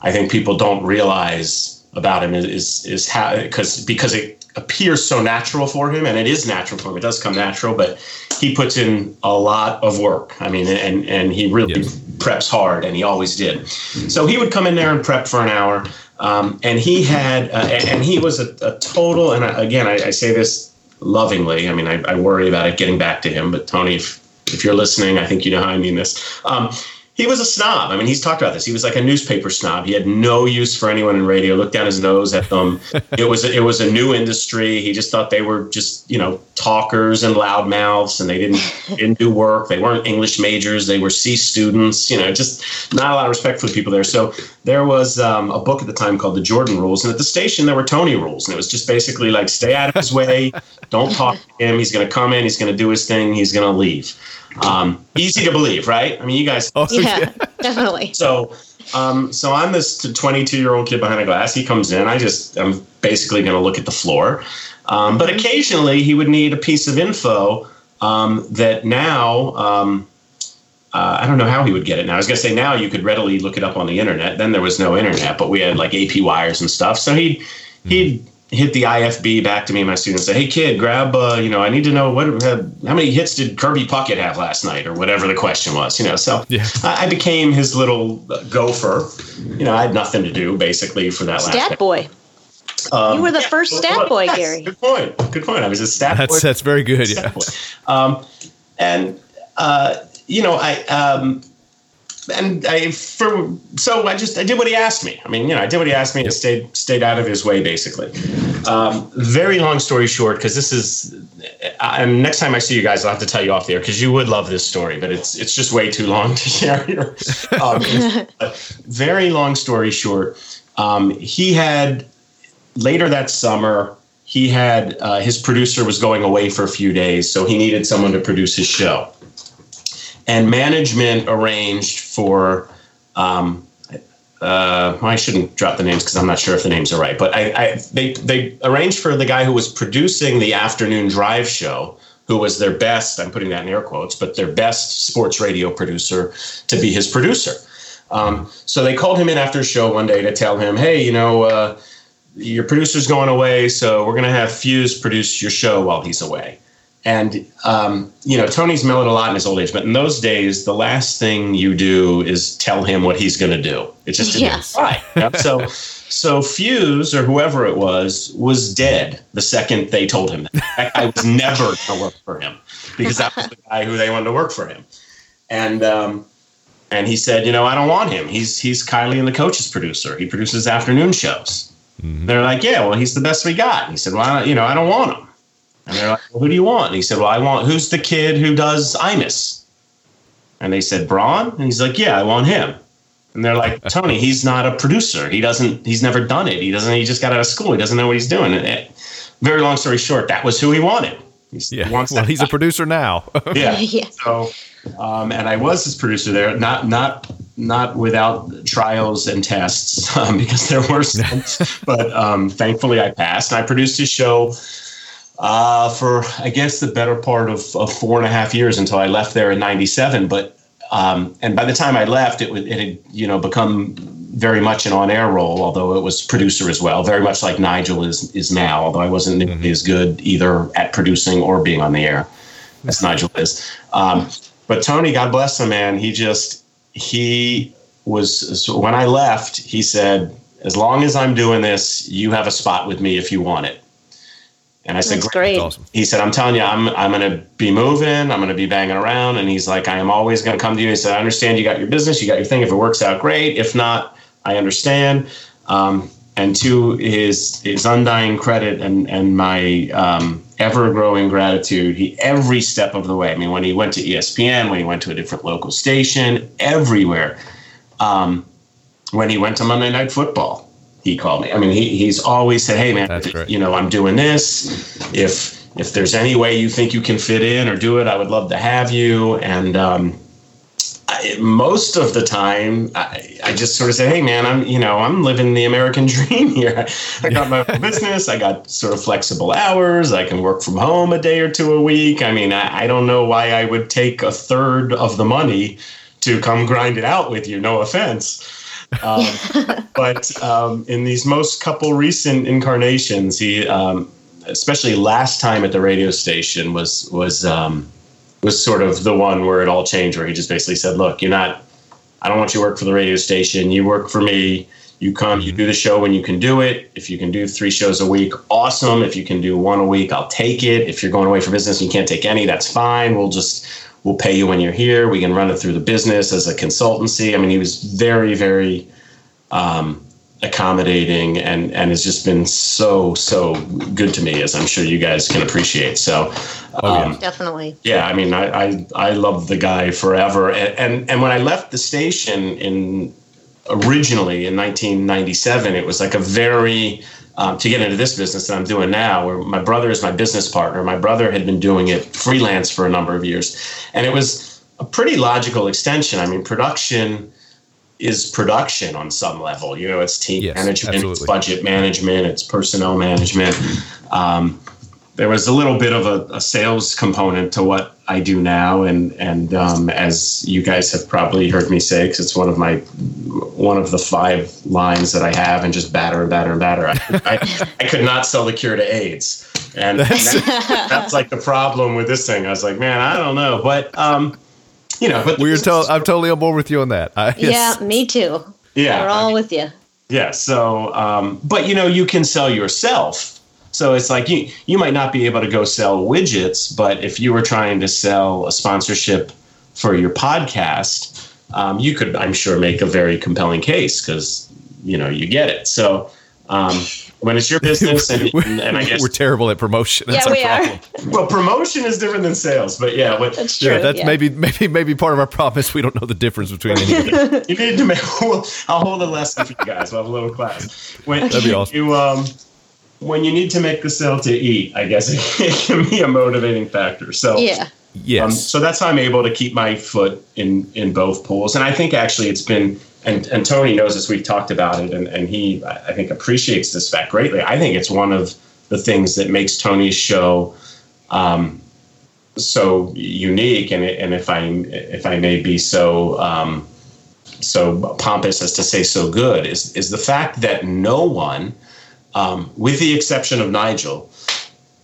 I think people don't realize about him is is, is how because because it appears so natural for him, and it is natural for him. It does come natural, but he puts in a lot of work. I mean, and and he really Yes. preps hard, and he always did. So he would come in there and prep for an hour, um, and he had uh, and and he was a, a total. And I, again, I, I say this lovingly. I mean, I, I worry about it getting back to him, but Tony, if if you're listening, I think you know how I mean this. Um, he was a snob. I mean, he's talked about this. He was like a newspaper snob. He had no use for anyone in radio. Looked down his nose at them. (laughs) it was it was a new industry. He just thought they were just you know talkers and loudmouths, and they didn't (laughs) didn't do work. They weren't English majors. They were C students. You know, just not a lot of respect for the people there. So there was um, a book at the time called The Jordan Rules, and at the station there were Tony rules, and it was just basically like stay out of his way, (laughs) don't talk to him. He's going to come in. He's going to do his thing. He's going to leave. Um, easy to believe, right? I mean, you guys. Oh, Yeah, (laughs) definitely. So, um, so I'm this 22 year old kid behind a glass. He comes in. I just I'm basically going to look at the floor, um, but occasionally he would need a piece of info um, that now. Um, uh, I don't know how he would get it now. I was going to say now you could readily look it up on the internet. Then there was no internet, but we had like AP wires and stuff. So he'd he'd hit the IFB back to me and my students and say, "Hey kid, grab uh, you know, I need to know what uh, how many hits did Kirby Puckett have last night or whatever the question was, you know." So Yeah. I, I became his little uh, gopher. You know, I had nothing to do basically for that last Stat boy. um, You were the first stat boy, yes, Gary. Good point. Good point. I was a stat boy. That's that's very good. Yeah. Um, and uh, you know, I um, and I for so I just I did what he asked me. I mean, you know, I did what he asked me and stayed stayed out of his way basically. Um, very long story short, because this is, and next time I see you guys, I'll have to tell you off the air because you would love this story, but it's it's just way too long to (laughs) share here. Um, (laughs) very long story short, um, he had later that summer. He had uh, his producer was going away for a few days, so he needed someone to produce his show and management arranged for um, uh, I shouldn't drop the names because I'm not sure if the names are right, but I, I they they arranged for the guy who was producing the afternoon drive show, who was their best. I'm putting that in air quotes, but their best sports radio producer to be his producer. Um, so they called him in after a show one day to tell him, hey, you know, uh, your producer's going away, so we're going to have Fuse produce your show while he's away. And um, you know, Tony's mellowed a lot in his old age, but in those days, the last thing you do is tell him what he's going to do. It's just Yes. right. (laughs) Yep. So, so Fuse or whoever it was was dead the second they told him that. That guy was never going to work for him because that was the guy who they wanted to work for him. And um, and he said, you know, I don't want him. He's he's Kylie and the coach's producer. He produces afternoon shows. They're like, yeah, well, he's the best we got. And he said, well, I, you know, I don't want him. And they're like, well, who do you want? And he said, well, I want, who's the kid who does Imus? And they said, Braun? And he's like, yeah, I want him. And they're like, Tony, he's not a producer. He doesn't, he's never done it. He doesn't, he just got out of school. He doesn't know what he's doing. And it, very long story short, that was who he wanted. He's, he Yeah. wants Well, that he's a producer now. (laughs) yeah. (laughs) Yeah. So, um, and I was his producer there, not not not without trials and tests (laughs) um, because there were some, but um, thankfully I passed. And I produced his show uh, for I guess the better part of, of four and a half years until I left there in '97. But um, and by the time I left, it, would- it had you know become very much an on-air role, although it was producer as well, very much like Nigel is is now. Although I wasn't nearly as good either at producing or being on the air as Nigel is. Um, but Tony, God bless him, man. He just he was so when I left. He said, "As long as I'm doing this, you have a spot with me if you want it." And I said, That's great. awesome. he said, I'm telling you, I'm, I'm going to be moving. I'm going to be banging around. And he's like, I am always going to come to you. He said, I understand you got your business. You got your thing. If it works out, great. If not, I understand. Um, and to his, his undying credit and, and my um, ever growing gratitude, he, every step of the way, I mean, when he went to ESPN, when he went to a different local station, everywhere, um, when he went to Monday Night Football, he called me. I mean, he, he's always said, "Hey, man, you know, I'm doing this. If if there's any way you think you can fit in or do it, I would love to have you." And um, I, most of the time, I, I just sort of say, "Hey, man, I'm you know, I'm living the American (laughs) dream here. I got my own (laughs) business. I got sort of flexible hours. I can work from home a day or two a week. I mean, I, I don't know why I would take a third of the money to come grind it out with you. No offense." Um, (laughs) but um, in these most couple recent incarnations, he, um, especially last time at the radio station, was was um, was sort of the one where it all changed. Where he just basically said, "Look, you're not. I don't want you to work for the radio station. You work for me. You come. You do the show when you can do it. If you can do three shows a week, awesome. If you can do one a week, I'll take it. If you're going away for business and you can't take any, that's fine. We'll just we'll pay you when you're here. We can run it through the business as a consultancy. I mean, he was very, very um, accommodating and and has just been so so good to me as I'm sure you guys can appreciate. So um, Definitely. yeah, I mean I I, I love the guy forever. And, and and when I left the station in originally in 1997, it was like a very um, to get into this business that I'm doing now, where my brother is my business partner. My brother had been doing it freelance for a number of years, and it was a pretty logical extension. I mean, production is production on some level. You know, it's team Yes, management, it's budget management, it's personnel management. Um, there was a little bit of a, a sales component to what I do now, and and um, as you guys have probably heard me say, because it's one of my one of the five lines that I have, and just batter and batter and batter. I, I, (laughs) I could not sell the cure to AIDS, and that, (laughs) that's like the problem with this thing. I was like, man, I don't know, but um, you know, but We're to- I'm totally on board with you on that. I, (laughs) yes. Yeah, me too. yeah, We're all with you. Yeah. So, um, but you know, you can sell yourself. So it's like you you might not be able to go sell widgets, but if you were trying to sell a sponsorship for your podcast, um, you could, I'm sure, make a very compelling case because you know you get it. So um, when it's your (laughs) business, and, and, and I guess we're terrible at promotion. That's yeah, our we problem. are. well, promotion is different than sales. But yeah, what, That's true. Yeah, that's yeah. maybe maybe maybe part of our problem is we don't know the difference between any. (laughs) you need to make. I'll hold a lesson for you guys. We'll have a little class. When That'd be awesome. You um, when you need to make the sale to eat, I guess (laughs) it can be a motivating factor. So Yeah. yes. Um, so that's how I'm able to keep my foot in in both pools. And I think actually it's been and, and Tony knows this. We've talked about it, and, and he I think appreciates this fact greatly. I think it's one of the things that makes Tony's show um, so unique. And and if I if I may be so um, so pompous as to say so good is is the fact that no one, um, with the exception of Nigel,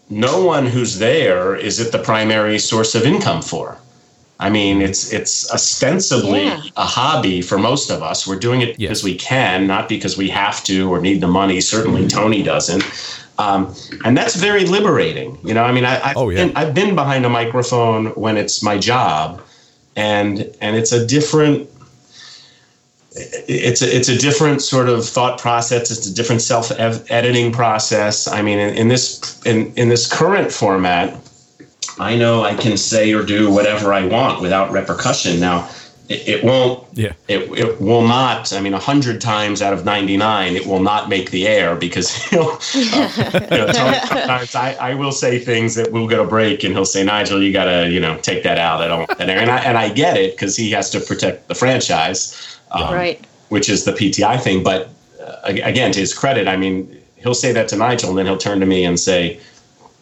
no one who's there is it the primary source of income for. I mean, it's it's ostensibly Yeah. a hobby for most of us. We're doing it because Yes. we can, not because we have to or need the money. Certainly, Tony doesn't, um, and that's very liberating. You know, I mean, I, I've, Oh, yeah. been, I've been behind a microphone when it's my job, and and it's a different it's a, it's a different sort of thought process. It's a different self editing process. I mean, in, in this in in this current format, I know I can say or do whatever I want without repercussion. Now, it, it won't. Yeah. It, it will not. I mean, a hundred times out of ninety nine, it will not make the air because (laughs) he'll. uh, you know, sometimes I, I will say things that will get a break, and he'll say, "Nigel, you gotta you know take that out. I don't want that air." And I and I get it because he has to protect the franchise um, Right. which is the PTI thing. But uh, again, to his credit, I mean, he'll say that to Nigel, and then he'll turn to me and say,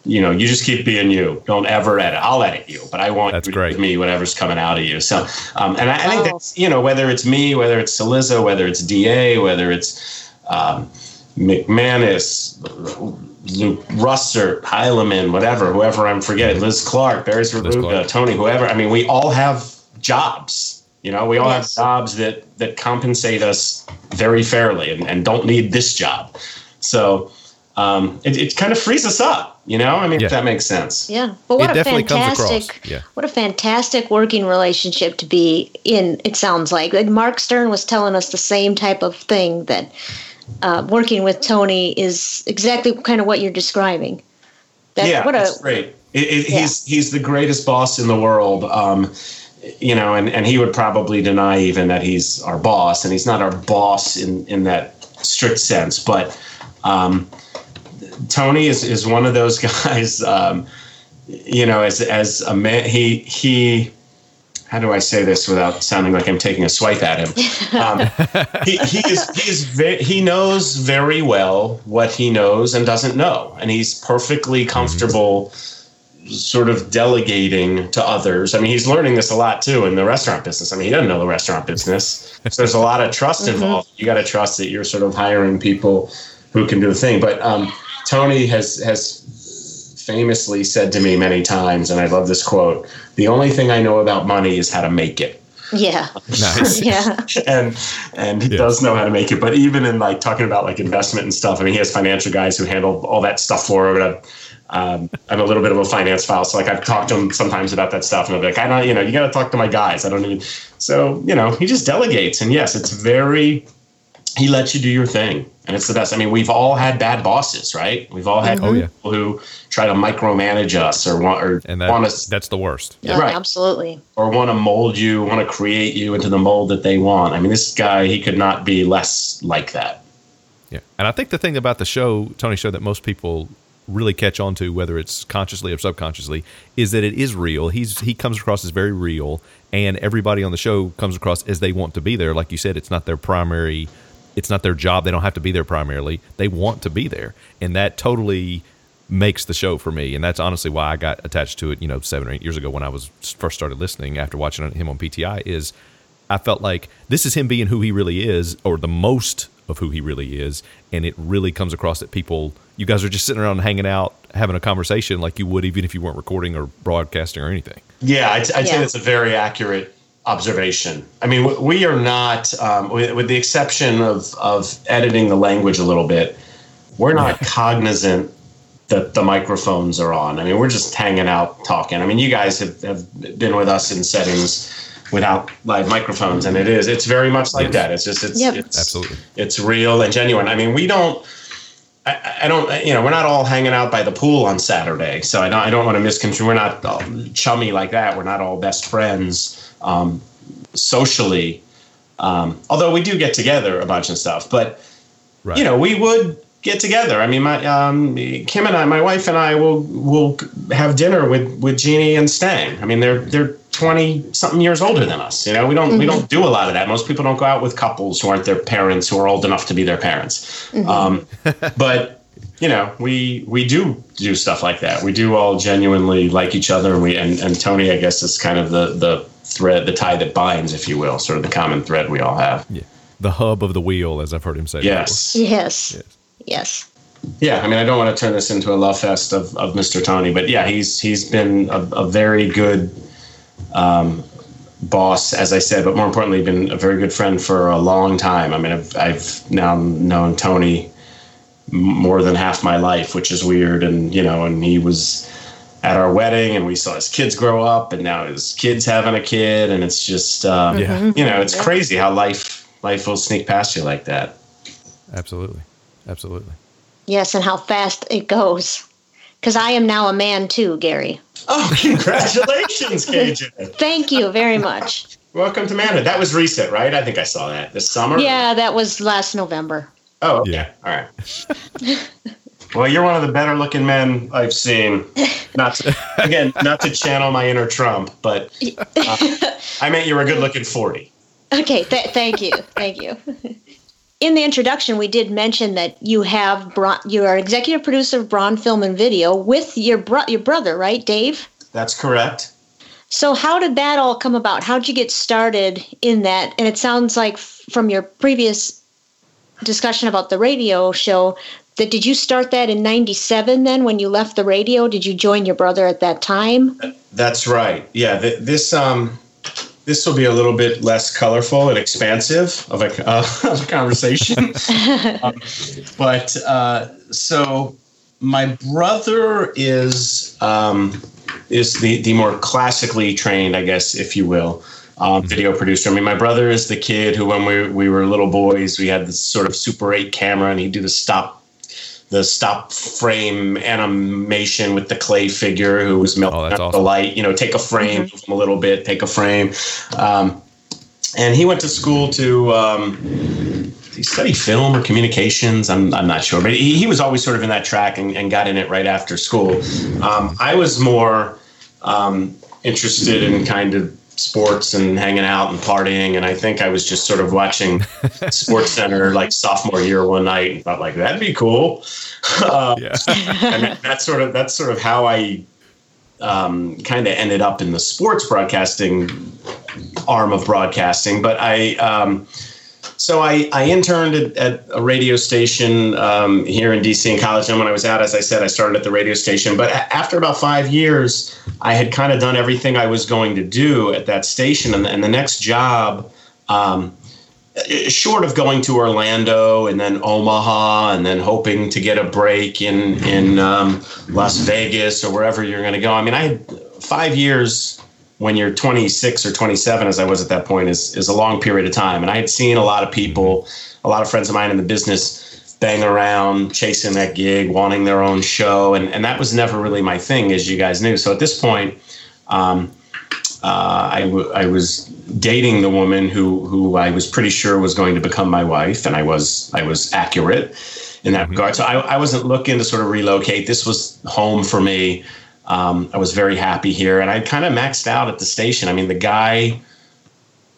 you know, you just keep being you. Don't ever edit. I'll edit you, but I want That's you to great. give me whatever's coming out of you. So, um, and I, I think Wow. that's you know, whether it's me, whether it's Cillizza, whether it's Da, whether it's um, McManus, Luke Russert, Heilemann, whatever, whoever I'm forgetting, Liz Clarke, Barry Clark. Tony, whoever. I mean, we all have jobs. You know, we all have jobs that that compensate us very fairly and, and don't need this job. So um, it, it kind of frees us up. You know, I mean, Yeah. if that makes sense. Yeah. But what It a definitely comes across, fantastic yeah. what a fantastic working relationship to be in, it sounds like. Like Mark Stern was telling us the same type of thing that uh, working with Tony is exactly kind of what you're describing. That, yeah, what a it's great. It, it, Yeah. He's he's the greatest boss in the world. Um, you know, and, and he would probably deny even that he's our boss, and he's not our boss in, in that strict sense. But um, Tony is, is one of those (laughs) guys. Um, you know, as as a man, he he. How do I say this without sounding like I'm taking a swipe at him? (laughs) Um, he, he is he is ve- he knows very well what he knows and doesn't know, and he's perfectly comfortable sort of delegating to others. I mean, he's learning this a lot too in the restaurant business. I mean, he doesn't know the restaurant business. So there's a lot of trust involved. You got to trust that you're sort of hiring people who can do the thing. But um, Tony has has famously said to me many times, and I love this quote: "The only thing I know about money is how to make it." yeah. Nice. (laughs) Yeah. and and he Yeah. does know how to make it. But even in like talking about like investment and stuff, I mean, he has financial guys who handle all that stuff for him. And, Um, I'm a little bit of a finance file, so like I've talked to him sometimes about that stuff, and I'll be like, I don't, you know, you got to talk to my guys. I don't even. So you know, he just delegates, and yes, it's very. He lets you do your thing, and it's the best. I mean, we've all had bad bosses, right? We've all had Oh, yeah. people who try to micromanage us or want or And want that, us that's the worst. Yeah, Right. absolutely. or want to mold you, want to create you into the mold that they want. I mean, this guy, he could not be less like that. Yeah. And I think the thing about the show, Tony show that most people really catch on to, whether it's consciously or subconsciously, is that it is real. He's he comes across as very real and everybody on the show comes across as they want to be there. Like you said, it's not their primary it's not their job. They don't have to be there primarily. They want to be there. And that totally makes the show for me. And that's honestly why I got attached to it, you know, seven or eight years ago when I was first started listening after watching him on PTI is I felt like this is him being who he really is, or the most of who he really is, and it really comes across that people, you guys are just sitting around hanging out, having a conversation like you would even if you weren't recording or broadcasting or anything. Yeah, I'd, I'd say that's a very accurate observation. I mean, we are not, um, with, with the exception of, of editing the language a little bit, we're not cognizant that the microphones are on. I mean, we're just hanging out talking. I mean, you guys have, have been with us in settings without live microphones, and it is, it's very much like Yes. that. It's just, it's, Yep. it's Absolutely. it's real and genuine. I mean, we don't. I, I don't. You know, we're not all hanging out by the pool on Saturday, so I don't. I don't want to misconstrue. We're not chummy like that. We're not all best friends um, socially. Um, although we do get together a bunch and stuff, but Right. you know, we would get together. I mean, my um, Kim and I, my wife and I, will will have dinner with with Jeannie and Stang. I mean, they're they're twenty something years older than us. You know, we don't we don't do a lot of that. Most people don't go out with couples who aren't their parents who are old enough to be their parents. Um, but you know, we we do do stuff like that. We do all genuinely like each other, and we and, and Tony, I guess, is kind of the the thread, the tie that binds, if you will, sort of the common thread we all have. Yeah. The hub of the wheel, as I've heard him say. Yes. Yes. Yes. Yeah, I mean, I don't want to turn this into a love fest of, of Mr. Tony, but yeah, he's he's been a, a very good um, boss, as I said, but more importantly, been a very good friend for a long time. I mean, I've, I've now known Tony more than half my life, which is weird, and you know, and he was at our wedding, and we saw his kids grow up, and now his kids having a kid, and it's just, um, Yeah. you know, it's crazy how life life will sneak past you like that. Absolutely. Absolutely. Yes, and how fast it goes. Because I am now a man too, Gary. Oh, (laughs) congratulations, KJ. Thank you very much. Welcome to manhood. That was recent, right? I think I saw that this summer. Yeah, that was last November. Oh, okay. Yeah. All right. (laughs) well, you're one of the better looking men I've seen. Not to, (laughs) again, not to channel my inner Trump, but uh, I meant you were a good looking 40. Okay, th- thank you, thank you. In the introduction, we did mention that you have Bron- you are executive producer of Braun Film and Video with your bro- your brother, right, Dave? That's correct. So, how did that all come about? How'd you get started in that? And it sounds like from your previous discussion about the radio show that did you start that in 97 then when you left the radio? Did you join your brother at that time? That's right. Yeah. Th- this um, this will be a little bit less colorful and expansive of a, uh, (laughs) of a conversation. (laughs) um, but uh, so my brother is um, is the the more classically trained, I guess, if you will. Um, video producer. I mean, my brother is the kid who, when we we were little boys, we had this sort of Super 8 camera, and he'd do the stop the stop frame animation with the clay figure who was melting Oh, that's up the light. You know, take a frame, move them a little bit, take a frame. Um, and he went to school to um, he studied film or communications. I'm, I'm not sure, but he, he was always sort of in that track and, and got in it right after school. Um, I was more um, interested in kind of sports and hanging out and partying, and I think I was just sort of watching (laughs) SportsCenter like sophomore year one night and thought like that'd be cool. Uh, (laughs) Yeah. Mean, that's sort of that's sort of how I um, kind of ended up in the sports broadcasting arm of broadcasting. But I, um, so I, I interned at, at a radio station um, here in DC in college. And when I was out, as I said, I started at the radio station. But a- after about five years, I had kind of done everything I was going to do at that station. And, and the next job, um, short of going to Orlando and then Omaha and then hoping to get a break in in um, Las Vegas or wherever you're going to go. I mean, I had five years when you're 26 or 27, as I was at that point, is is a long period of time, and I had seen a lot of people, a lot of friends of mine in the business. Bang around, chasing that gig, wanting their own show, and, and that was never really my thing, as you guys knew. So at this point, um, uh, I, w- I was dating the woman who who I was pretty sure was going to become my wife, and I was I was accurate in that regard. So I, I wasn't looking to sort of relocate. This was home for me. Um, I was very happy here, and I kind of maxed out at the station. I mean, the guy,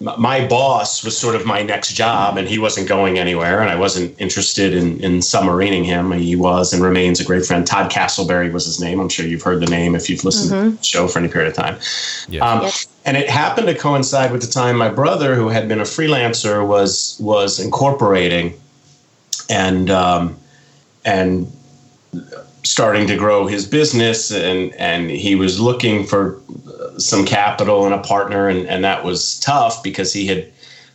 m- my boss, was sort of my next job, and he wasn't going anywhere, and I wasn't interested in in submarining him. He was and remains a great friend. Todd Castleberry was his name. I'm sure you've heard the name if you've listened to the show for any period of time. Yeah. Um, Yep. And it happened to coincide with the time my brother, who had been a freelancer, was was incorporating, and um, and starting to grow his business, and and he was looking for some capital and a partner, and and that was tough because he had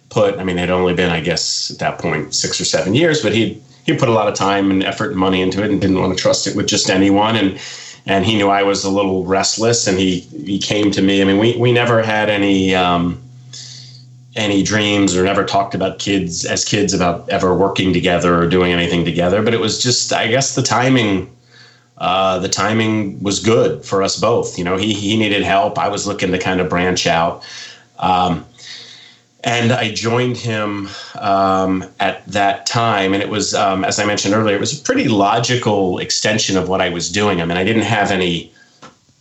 put. I mean, it had only been, I guess, at that point, six or seven years, but he he put a lot of time and effort and money into it, and didn't want to trust it with just anyone, and and he knew I was a little restless, and he he came to me. I mean, we we never had any um, any dreams or never talked about kids as kids about ever working together or doing anything together. But it was just, I guess, the timing. Uh, the timing was good for us both. You know, he he needed help. I was looking to kind of branch out. Um, and I joined him um, at that time. And it was, um, as I mentioned earlier, it was a pretty logical extension of what I was doing. I mean, I didn't have any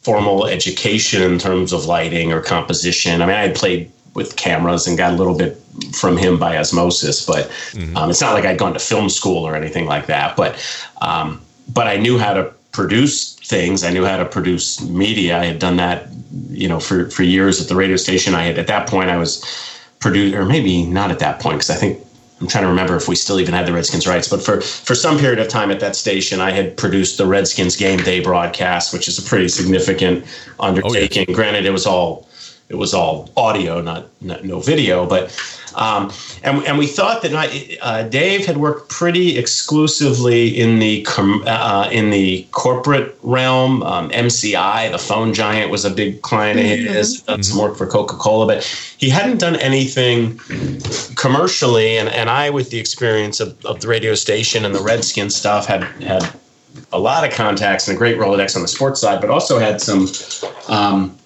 formal education in terms of lighting or composition. I mean, I had played with cameras and got a little bit from him by osmosis, but um, it's not like I'd gone to film school or anything like that. But um, but I knew how to produce things. I knew how to produce media. I had done that, you know, for for years at the radio station. I had at that point I was produced, or maybe not at that point, because I think I'm trying to remember if we still even had the Redskins rights. But for for some period of time at that station, I had produced the Redskins game day broadcast, which is a pretty significant oh, undertaking. Granted, it was all it was all audio, not, not no video, but um, and and we thought that not, uh, Dave had worked pretty exclusively in the com, uh, in the corporate realm. Um, MCI, the phone giant, was a big client of his. Done some work for Coca Cola, but he hadn't done anything commercially. And, and I, with the experience of, of the radio station and the Redskin stuff, had had a lot of contacts and a great Rolodex on the sports side, but also had some. Um,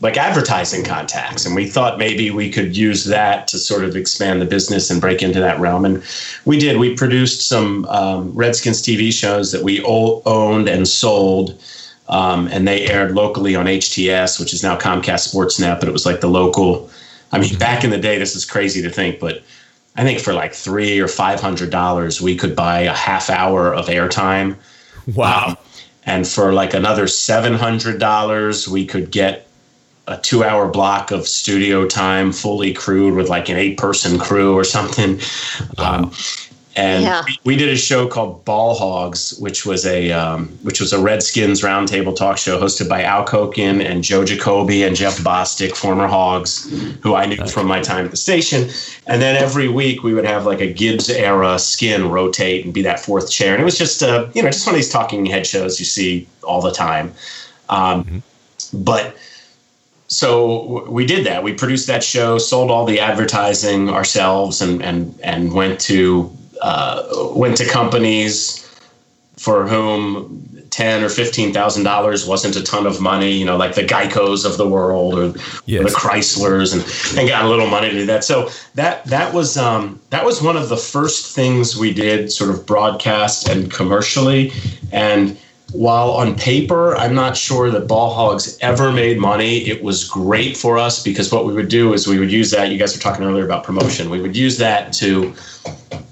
like advertising contacts. And we thought maybe we could use that to sort of expand the business and break into that realm. And we did. We produced some um, redskins tv shows that we o- owned and sold um, and they aired locally on hts which is now comcast sportsnet but it was like the local i mean back in the day this is crazy to think but i think for like three or five hundred dollars we could buy a half hour of airtime. Wow. and for like another seven hundred dollars, we could get a two-hour block of studio time, fully crewed with like an eight-person crew or something. Um, and Yeah. we, we did a show called Ball Hogs, which was a um, which was a Redskins roundtable talk show hosted by Al Koken and Joe Jacoby and Jeff Bostic, former Hogs, who I knew from my time at the station. And then every week we would have like a Gibbs era skin rotate and be that fourth chair. And it was just uh, you know just one of these talking head shows you see all the time. Um, But so we did that. We produced that show, sold all the advertising ourselves, and and and went to uh, went to companies for whom ten or fifteen thousand dollars wasn't a ton of money. You know, like the Geicos of the world or, Yes. or the Chryslers, and and got a little money to do that. So that that was um, that was one of the first things we did, sort of broadcast and commercially, and while on paper, I'm not sure that Ball Hogs ever made money. It was great for us because what we would do is we would use that. You guys were talking earlier about promotion. We would use that to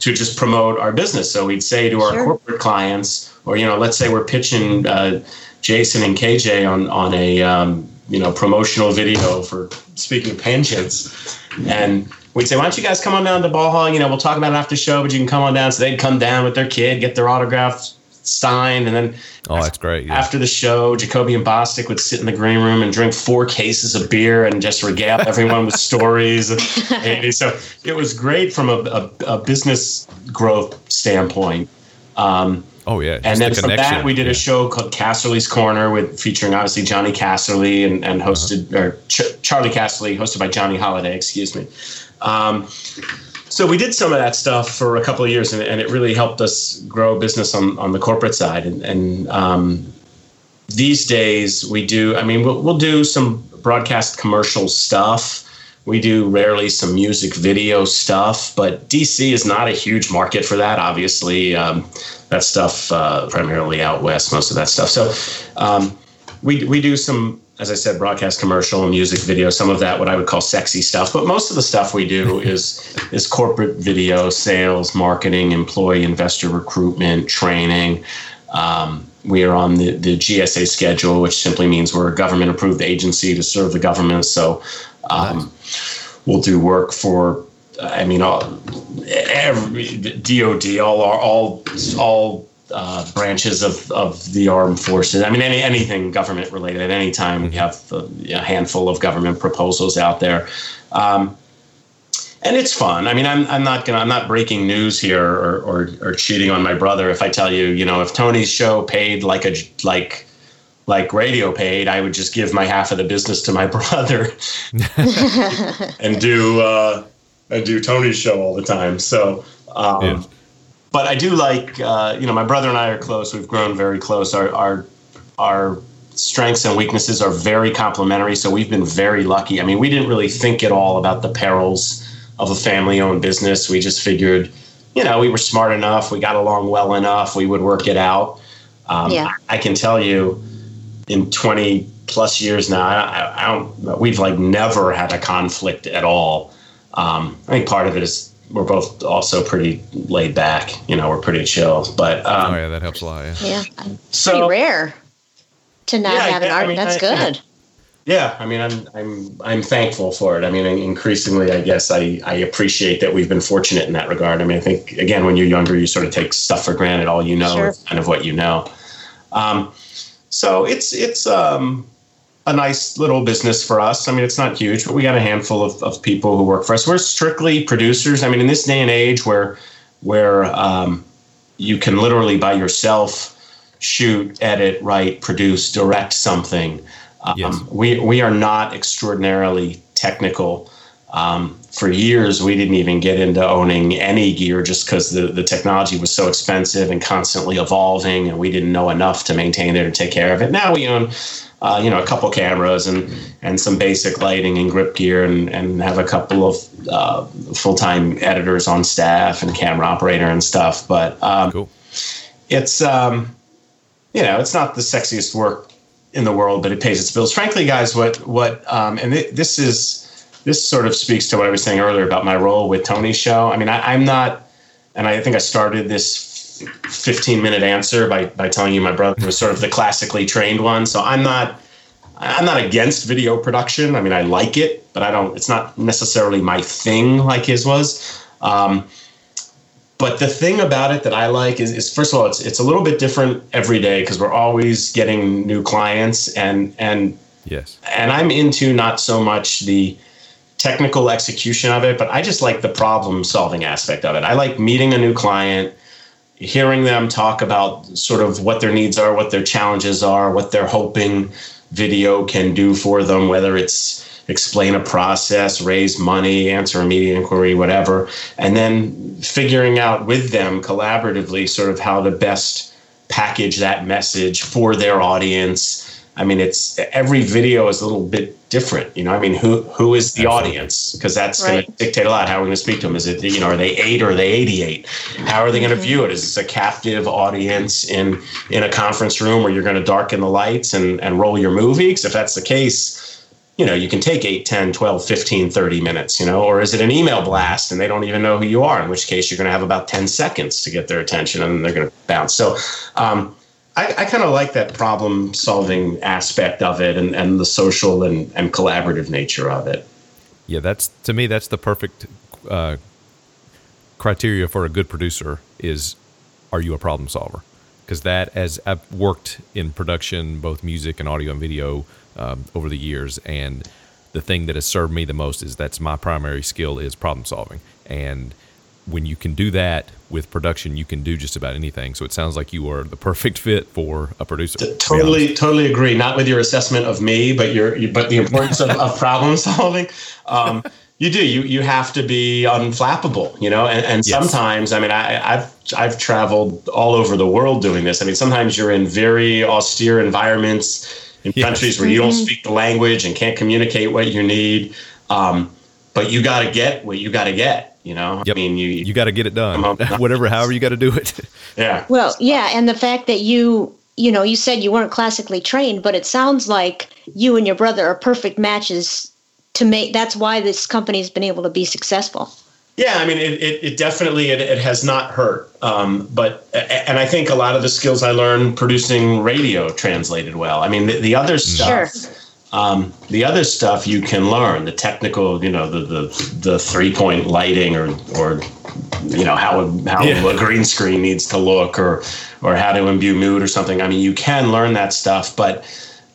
to just promote our business. So we'd say to our Sure. corporate clients, or you know, let's say we're pitching uh, Jason and KJ on on a um, you know promotional video for speaking of pensions, and we'd say, why don't you guys come on down to Ball Hog? You know, we'll talk about it after the show, but you can come on down. So they'd come down with their kid, get their autograph signed, and then Oh, that's great. Yeah. after the show, Jacoby and Bostic would sit in the green room and drink four cases of beer and just regale everyone with stories. (laughs) And so it was great from a, a, a business growth standpoint. Um, oh, yeah. just and then the from that, we did Yeah. a show called Casserly's Corner with featuring obviously Johnny Casserly and, and hosted or Ch- Charley Casserly, hosted by Johnny Holliday. Excuse me. Um, so we did some of that stuff for a couple of years, and, and it really helped us grow business on, on the corporate side. And, and um, these days, we do. I mean, we'll, we'll do some broadcast commercial stuff. We do rarely some music video stuff, but DC is not a huge market for that. Obviously, um, that stuff uh, primarily out west, most of that stuff. So um, we we do some, as I said, broadcast commercial and music video. Some of that, what I would call sexy stuff, but most of the stuff we do (laughs) is is corporate video, sales, marketing, employee, investor recruitment, training. Um, we are on the, the GSA schedule, which simply means we're a government approved agency to serve the government. So um, we'll do work for, I mean, all, every DOD, all our, all, all uh, branches of, of the armed forces. I mean, any, anything government related at any time. We have a, a handful of government proposals out there. Um, and it's fun. I mean, I'm, I'm not gonna I'm not breaking news here or, or or cheating on my brother if I tell you, you know, if Tony's show paid like a like like radio paid, I would just give my half of the business to my (laughs) brother (laughs) and do uh, and do Tony's show all the time. So, um, Yeah. But I do like uh, you know my brother and I are close. We've grown very close. Our our our strengths and weaknesses are very complementary. So we've been very lucky. I mean, we didn't really think at all about the perils of a family-owned business. We just figured, you know, we were smart enough. We got along well enough. We would work it out. Um, Yeah. I can tell you, in 20 plus years now, I, I don't. We've like never had a conflict at all. Um, I think part of it is we're both also pretty laid back. You know, we're pretty chill. But um, Oh, yeah, that helps a lot. Yeah. Yeah. Pretty so rare to not Yeah, have an yeah, I mean, That's I- good. Yeah, I mean, I'm I'm I'm thankful for it. I mean, increasingly, I guess I I appreciate that we've been fortunate in that regard. I mean, I think again, when you're younger, you sort of take stuff for granted. All you know Sure. is kind of what you know. Um, so it's it's um, a nice little business for us. I mean, it's not huge, but we got a handful of, of people who work for us. We're strictly producers. I mean, in this day and age where where um, you can literally by yourself shoot, edit, write, produce, direct something. Um, Yes. We we are not extraordinarily technical. Um, for years, we didn't even get into owning any gear just because the, the technology was so expensive and constantly evolving, and we didn't know enough to maintain it or take care of it. Now we own, uh, you know, a couple cameras and and some basic lighting and grip gear, and and have a couple of uh, full time editors on staff and camera operator and stuff. But um, Cool. it's um, you know, it's not the sexiest work in the world, but it pays its bills. Frankly, guys, what what um, and th- this is this sort of speaks to what I was saying earlier about my role with Tony's show. I mean, I, I'm not, and I think I started this 15 minute answer by by telling you my brother was sort of the classically trained one. So I'm not. I'm not against video production. I mean, I like it, but I don't. It's not necessarily my thing like his was. Um, but the thing about it that I like is, is first of all, it's it's a little bit different every day because we're always getting new clients, and and Yes. and I'm into not so much the technical execution of it, but I just like the problem solving aspect of it. I like meeting a new client, hearing them talk about sort of what their needs are, what their challenges are, what they're hoping video can do for them, whether it's explain a process, raise money, answer a media inquiry, whatever, and then figuring out with them collaboratively sort of how to best package that message for their audience. I mean, it's every video is a little bit different. You know, I mean, who who is the audience? Because that's going to dictate a lot. How are we're going to speak to them? Is it you know, are they eight or are they eighty eight? How are they going to view it? Is this a captive audience in in a conference room where you're going to darken the lights and and roll your movie? Because if that's the case, you know, you can take 8, 10, 12, 15, 30 minutes, you know, or is it an email blast and they don't even know who you are, in which case you're going to have about 10 seconds to get their attention and then they're going to bounce. So, um, I, I kind of like that problem solving aspect of it and, and the social and, and collaborative nature of it. Yeah, that's to me that's the perfect uh, criteria for a good producer is are you a problem solver? because that as I've worked in production, both music and audio and video um, over the years, and the thing that has served me the most is that's my primary skill is problem solving, and when you can do that with production, you can do just about anything. So it sounds like you are the perfect fit for a producer. to Totally, honest. totally agree. Not with your assessment of me, but your, but the importance of, of problem (laughs) solving. Um, you do. You you have to be unflappable, you know. And, and Yes. sometimes, I mean, I, I've I've traveled all over the world doing this. I mean, sometimes you're in very austere environments in Yes. countries where you don't speak the language and can't communicate what you need. Um, but you got to get what you got to get. You know. Yep. I mean, you you got to get it done, (laughs) whatever, however you got to do it. (laughs) yeah. Well, yeah, and the fact that you, you know, you said you weren't classically trained, but it sounds like you and your brother are perfect matches to make. That's why this company's been able to be successful. Yeah, I mean, it, it, it definitely it, it has not hurt, um, but and I think a lot of the skills I learned producing radio translated well. I mean, the, the other stuff, Sure. Um, the other stuff you can learn, the technical, you know, the the, the three point lighting or or you know how a, how Yeah. a green screen needs to look or or how to imbue mood or something. I mean, you can learn that stuff, but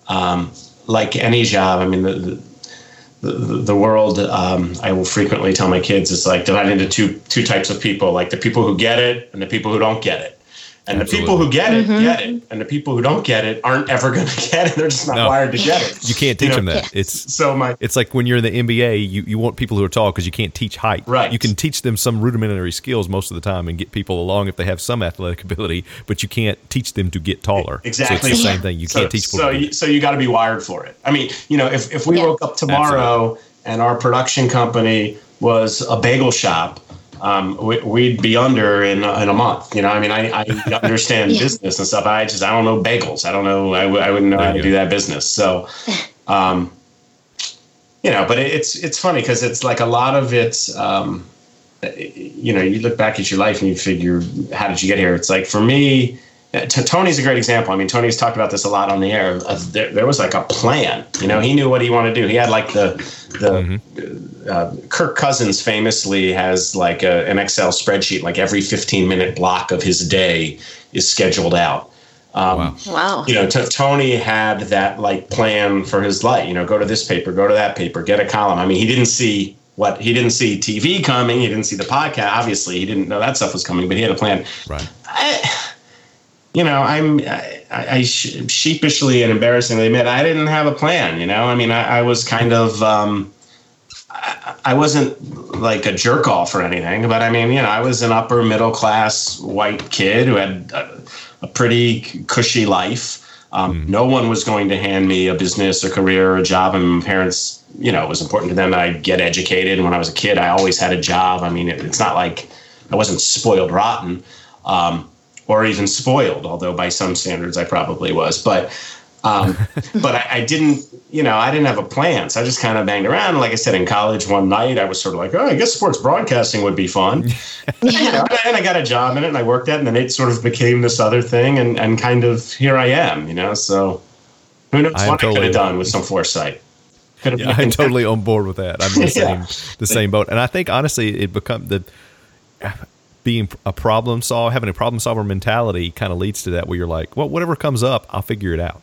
um, like any job, I mean, the, the the, the world um, i will frequently tell my kids is like divided into two two types of people like the people who get it and the people who don't get it and the people who get it mm-hmm. get it and the people who don't get it aren't ever going (laughs) to get it they're just not No. wired to get it You can't teach know? them that. It's so my it's like when you're in the NBA, you, you want people who are tall because you can't teach height. Right. You can teach them some rudimentary skills most of the time and get people along if they have some athletic (laughs) ability, but you can't teach them to get taller. Exactly. So it's the same thing. You so, can't teach people. So, to you, so you got to be wired for it. I mean, you know, if, if we Yeah. woke up tomorrow and our production company was a bagel shop, um, we, we'd be under in, in a month. You know, I mean, I, I (laughs) understand Yeah. business and stuff. I just I don't know bagels. I don't know. I, w- I wouldn't know There how to go. do that business. So, (laughs) um, you know, but it, it's it's funny because it's like a lot of it's. Um, you know, you look back at your life and you figure, how did you get here? It's like for me, uh, T- Tony's a great example. I mean, Tony's talked about this a lot on the air. Of there, there was like a plan. You know, he knew what he wanted to do. He had like the the uh, Kirk Cousins famously has like a, an Excel spreadsheet. Like every 15 minute block of his day is scheduled out. Um, Wow. you know, t- Tony had that like plan for his life. You know, go to this paper, go to that paper, get a column. I mean, he didn't see what he didn't see TV coming. He didn't see the podcast. Obviously, he didn't know that stuff was coming, but he had a plan. Right. I, you know, I'm I, I sheepishly and embarrassingly admit I didn't have a plan. You know, I mean, I, I was kind of. Um, I, I wasn't like a jerk off or anything, but I mean, you know, I was an upper middle class white kid who had a, a pretty cushy life. Um, No one was going to hand me a business or career or a job. And my parents, you know, it was important to them that I get educated. And when I was a kid, I always had a job. I mean, it, it's not like I wasn't spoiled rotten um, or even spoiled, although by some standards I probably was. But um, (laughs) but I, I didn't, you know, I didn't have a plan. So I just kind of banged around. Like I said, in college one night, I was sort of like, oh, I guess sports broadcasting would be fun. (laughs) you know, and I got a job in it and I worked at it. And then it sort of became this other thing. And, and kind of here I am, you know. So who knows I am what I could have done with some foresight. Yeah, I'm (laughs) totally on board with that. I'm in the Yeah. the same boat, and I think honestly, it become the being a problem solver, having a problem solver mentality, kind of leads to that. Where you're like, well, whatever comes up, I'll figure it out.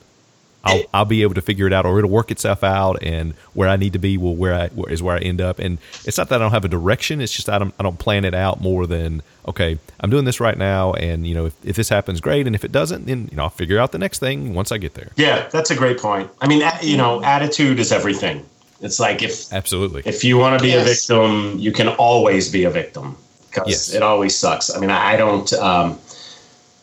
I'll I'll be able to figure it out, or it'll work itself out, and where I need to be will where I where is where I end up. And it's not that I don't have a direction; it's just I don't I don't plan it out more than okay, I'm doing this right now, and you know if, if this happens, great, and if it doesn't, then you know I'll figure out the next thing once I get there. Yeah, that's a great point. I mean, you know, mm-hmm. attitude is everything. It's like if Absolutely. if you want to be a victim, you can always be a victim because Yes. it always sucks. I mean, I, don't, um,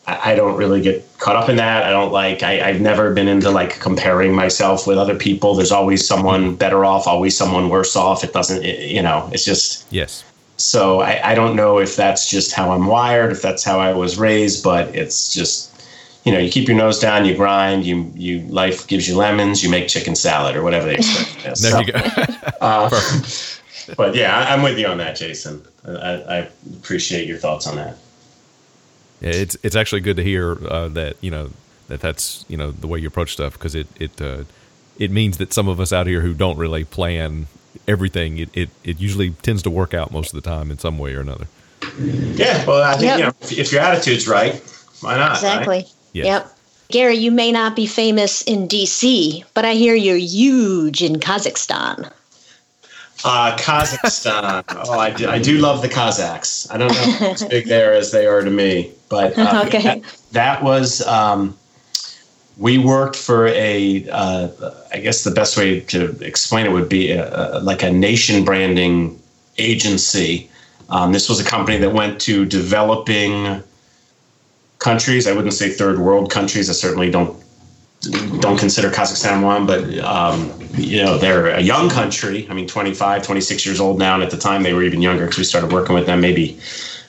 I, I don't really get caught up in that. I don't like. I, I've never been into like comparing myself with other people. There's always someone better off, always someone worse off. It doesn't, it, you know, it's just. yes. So I, I don't know if that's just how I'm wired, if that's how I was raised, but it's just. You know, you keep your nose down, you grind, you you life gives you lemons, you make chicken salad or whatever they (laughs) is. There So- you go. uh, (laughs) but yeah, I- I'm with you on that, Jason. I, I appreciate your thoughts on that. Yeah, it's it's actually good to hear uh, that you know that that's you know the way you approach stuff because it it uh, it means that some of us out here who don't really plan everything it, it it usually tends to work out most of the time in some way or another. Yeah, well, I think Yep. you know if, if your attitude's right, Why not? right? Exactly. Yes. Yep. Gary, you may not be famous in DC, but I hear you're huge in Kazakhstan. Uh, Kazakhstan. (laughs) oh, I do, I do love the Kazakhs. I don't know as (laughs) big there as they are to me, but uh, (laughs) Okay. that, that was. Um, we worked for a. Uh, I guess the best way to explain it would be a, a, like a nation branding agency. Um, this was a company that went to developing countries. I wouldn't say third world countries. I certainly don't don't consider Kazakhstan one, but um, you know they're a young country. I mean, 25, 26 years old now, and at the time they were even younger because we started working with them maybe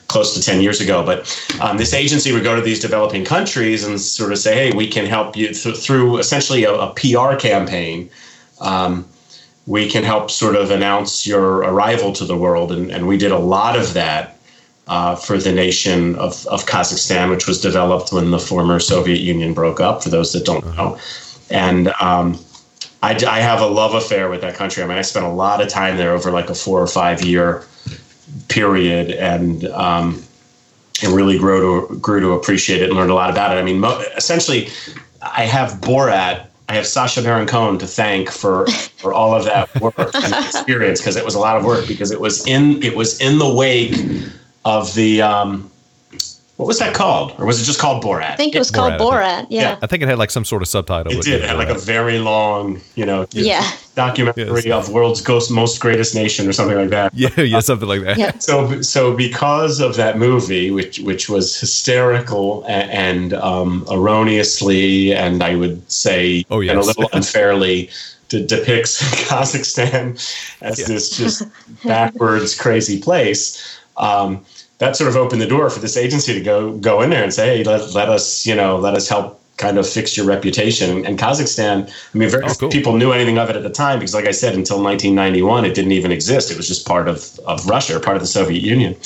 close to 10 years ago. But um, this agency would go to these developing countries and sort of say, "Hey, we can help you th- through essentially a, a PR campaign." Um, we can help sort of announce your arrival to the world, and, and we did a lot of that uh, for the nation of, of Kazakhstan, which was developed when the former Soviet Union broke up, for those that don't know. And um, I, I have a love affair with that country. I mean, I spent a lot of time there over like a four or five year period and um, and really grew to, grew to appreciate it and learned a lot about it. I mean, mo- essentially, I have Borat. I have Sacha Baron Cohen to thank for for all of that work and experience because it was a lot of work because it was in it was in the wake of the um, what was that called or was it just called Borat? I think it was Borat, called Borat. Yeah. Yeah. I think it had like some sort of subtitle. It did. It yeah, had like a very long, you know, Yeah. documentary Yes. of world's ghost, most greatest nation or something like that. yeah, (laughs) yeah, something like that. Yeah. So, so because of that movie, which which was hysterical a- and um, erroneously, and I would say, Oh, and a little unfairly, de- depicts (laughs) Kazakhstan as Yeah. this just (laughs) backwards, crazy place. Um, that sort of opened the door for this agency to go go in there and say, hey, let, let us, you know, let us help kind of fix your reputation. And Kazakhstan, I mean, very Oh, cool. people knew anything of it at the time because, like I said, until 1991, it didn't even exist. It was just part of, of Russia, part of the Soviet Union.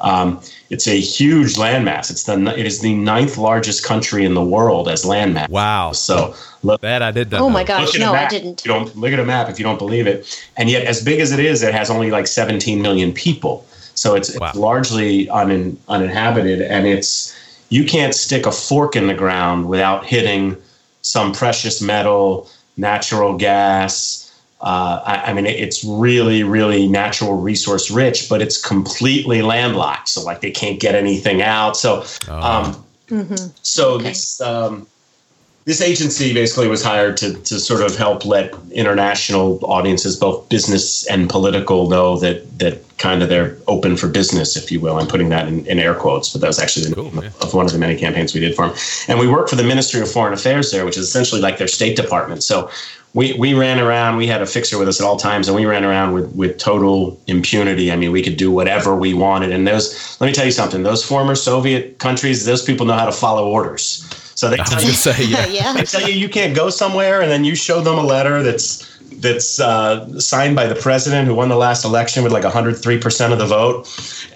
Um, it's a huge landmass. It's the it is the ninth largest country in the world as landmass. Wow. So look, That I did not Oh know. my gosh, no, a I map. didn't. You don't look at a map if you don't believe it. And yet, as big as it is, it has only like 17 million people. So it's, Wow. it's largely unin, uninhabited, and it's you can't stick a fork in the ground without hitting some precious metal, natural gas. Uh, I, I mean, it's really, really natural resource rich, but it's completely landlocked. So, like, they can't get anything out. So, um, so this um, this agency basically was hired to to sort of help let international audiences, both business and political, know that that kind of they're open for business, if you will. I'm putting that in, in air quotes, but that was actually the Cool, name yeah. of one of the many campaigns we did for them. And we worked for the Ministry of Foreign Affairs there, which is essentially like their State Department. So we, we ran around, we had a fixer with us at all times, and we ran around with, with total impunity. I mean, we could do whatever we wanted. And those, let me tell you something, those former Soviet countries, those people know how to follow orders. So they tell you, say yeah. (laughs) yeah. they tell you you can't go somewhere, and then you show them a letter that's that's uh, signed by the president who won the last election with like 103 percent of the vote,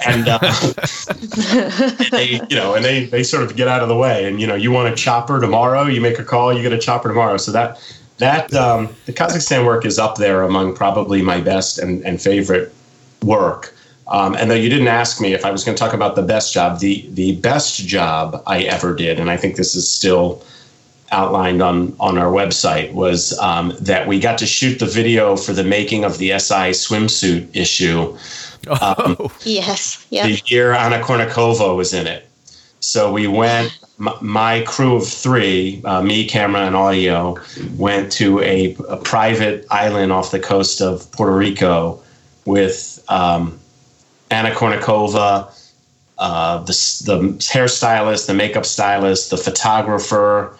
and uh, (laughs) they, you know, and they they sort of get out of the way. And you know, you want a chopper tomorrow, you make a call, you get a chopper tomorrow. So that that um, the Kazakhstan work is up there among probably my best and, and favorite work. Um, and though you didn't ask me if I was going to talk about the best job, the the best job I ever did, and I think this is still outlined on on our website, was um, that we got to shoot the video for the making of the SI swimsuit issue Oh, Yes. Yeah. the year Anna Kournikova was in it. So we went, m- my crew of three, uh, me, camera, and audio, went to a, a private island off the coast of Puerto Rico with um, Anna Kournikova, uh, the, the hairstylist, the makeup stylist, the photographer,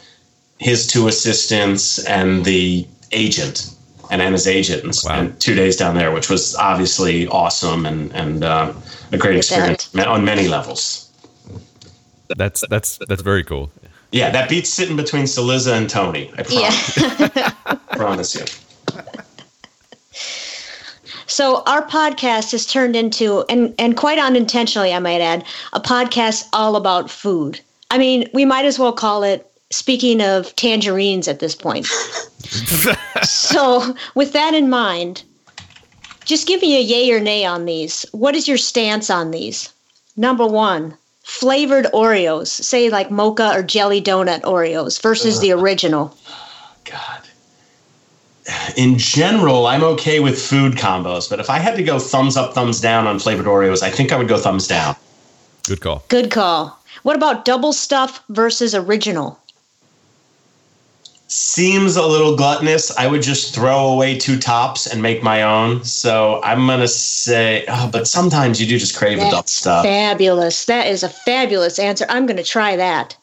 his two assistants, and the agent and Anna's agent and spent two days down there, which was obviously awesome and and um, a great experience on many levels. that's that's that's very cool. Yeah, that beats sitting between Cillizza and Tony. I promise, Yeah. promise (laughs) you. So our podcast has turned into, and and quite unintentionally, I might add, a podcast all about food. I mean, we might as well call it "Speaking of Tangerines" at this point. (laughs) so, with that in mind, just give me a yay or nay on these. What is your stance on these? Number one, flavored Oreos, say like mocha or jelly donut Oreos versus the uh-huh. original? Oh, God. In general, I'm okay with food combos, but if I had to go thumbs up, thumbs down on flavored Oreos, I think I would go thumbs down. Good call. Good call. What about double stuff versus original? Seems a little gluttonous. I would just throw away two tops and make my own. So I'm gonna say, oh, but sometimes you do just crave a double stuff. fabulous. That is a fabulous answer. I'm going to try that.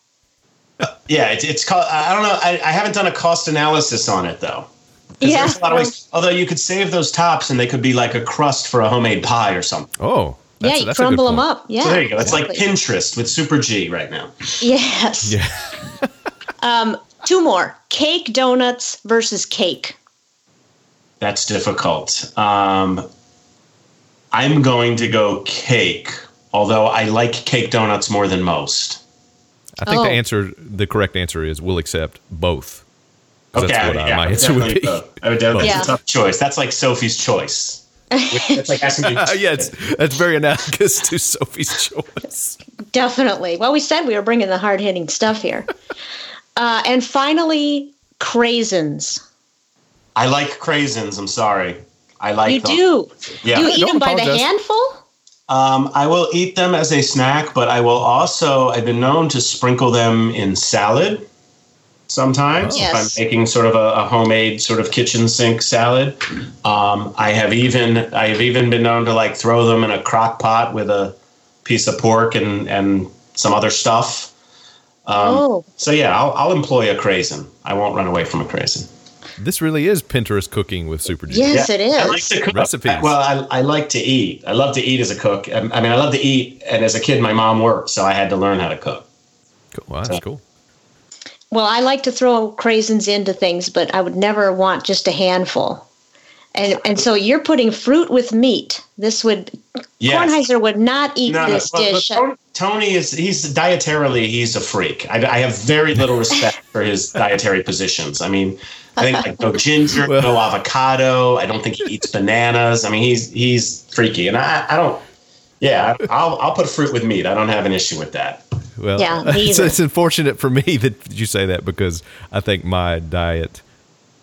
(laughs) Yeah, it's, it's called. I I don't know. I, I haven't done a cost analysis on it though. 'Cause Yeah. there's a lot of ways. Although you could save those tops and they could be like a crust for a homemade pie or something. Oh, yeah, you that's a good crumble them up. Yeah. So there you go. It's like. Pinterest with Super G right now. Yes. Yeah. (laughs) Um, two more. Cake donuts versus cake. That's difficult. Um, I'm going to go cake, although I like cake donuts more than most. I think Oh. the answer, the correct answer is we'll accept both. 'Cause Okay, that's what yeah, uh, my I answer would definitely be. go. I would definitely. Yeah. It's a tough choice. That's like Sophie's choice. It's like asking. (laughs) Yeah, it's, that's very analogous to Sophie's choice. Definitely. Well, we said we were bringing the hard hitting stuff here. Uh, and finally, craisins. I like craisins. I'm sorry. I like You them. do. Yeah. Do you eat Don't them by the handful? Um, I will eat them as a snack, but I will also. I've been known to sprinkle them in salad sometimes Oh. if I'm making sort of a, a homemade sort of kitchen sink salad. Um, I have even I have even been known to like throw them in a crock pot with a piece of pork and and some other stuff. Um, oh, So yeah, I'll, I'll employ a craisin. I won't run away from a craisin. This really is Pinterest cooking with Super G. yes, Yeah, it is. I like to cook. Recipes. Well, I, I like to eat. I love to eat as a cook. I I mean, I love to eat, and as a kid, my mom worked, so I had to learn how to cook. Cool. Well, that's cool. Well, I like to throw craisins into things, but I would never want just a handful. And and so you're putting fruit with meat. This would Yes. Kornheiser would not eat No, no, this well, dish. but Tony, Tony is he's dietarily he's a freak. I, I have very little respect (laughs) for his dietary positions. I mean, I think like no (laughs) ginger, no avocado. I don't think he eats bananas. I mean, he's he's freaky, and I I don't. Yeah, I'll I'll put fruit with meat. I don't have an issue with that. Well, Yeah, it's, it's unfortunate for me that you say that because I think my diet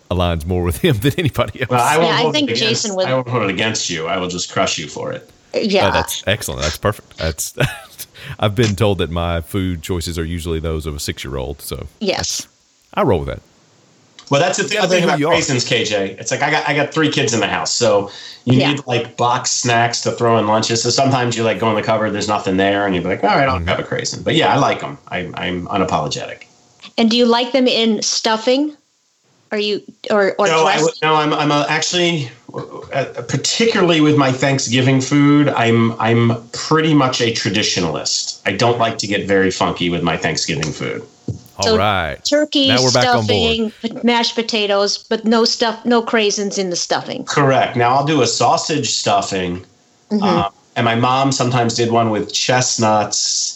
aligns more with (laughs) him than anybody else. Well, I won't Yeah, I think against, Jason would- I won't hold it against you. I will just crush you for it. yeah. Oh, that's excellent. That's perfect. That's. (laughs) I've been told that my food choices are usually those of a six-year-old, so yes. I roll with that. Well, that's the th- other thing about you raisins, KJ. It's like I got I got three kids in the house, so you Yeah. need like box snacks to throw in lunches. So sometimes you like go in the cupboard, there's nothing there, and you're like, all right, I'll Mm-hmm. have a craisin. But yeah, I like them. I, I'm unapologetic. And do you like them in stuffing? Are you or or No, I, no, I'm I'm a, actually, uh, particularly with my Thanksgiving food, I'm I'm pretty much a traditionalist. I don't like to get very funky with my Thanksgiving food. All So- right. Turkey Now we're back on board. stuffing, mashed potatoes, but no stuff, no craisins in the stuffing. Correct. Now I'll do a sausage stuffing, Mm-hmm. um, and my mom sometimes did one with chestnuts.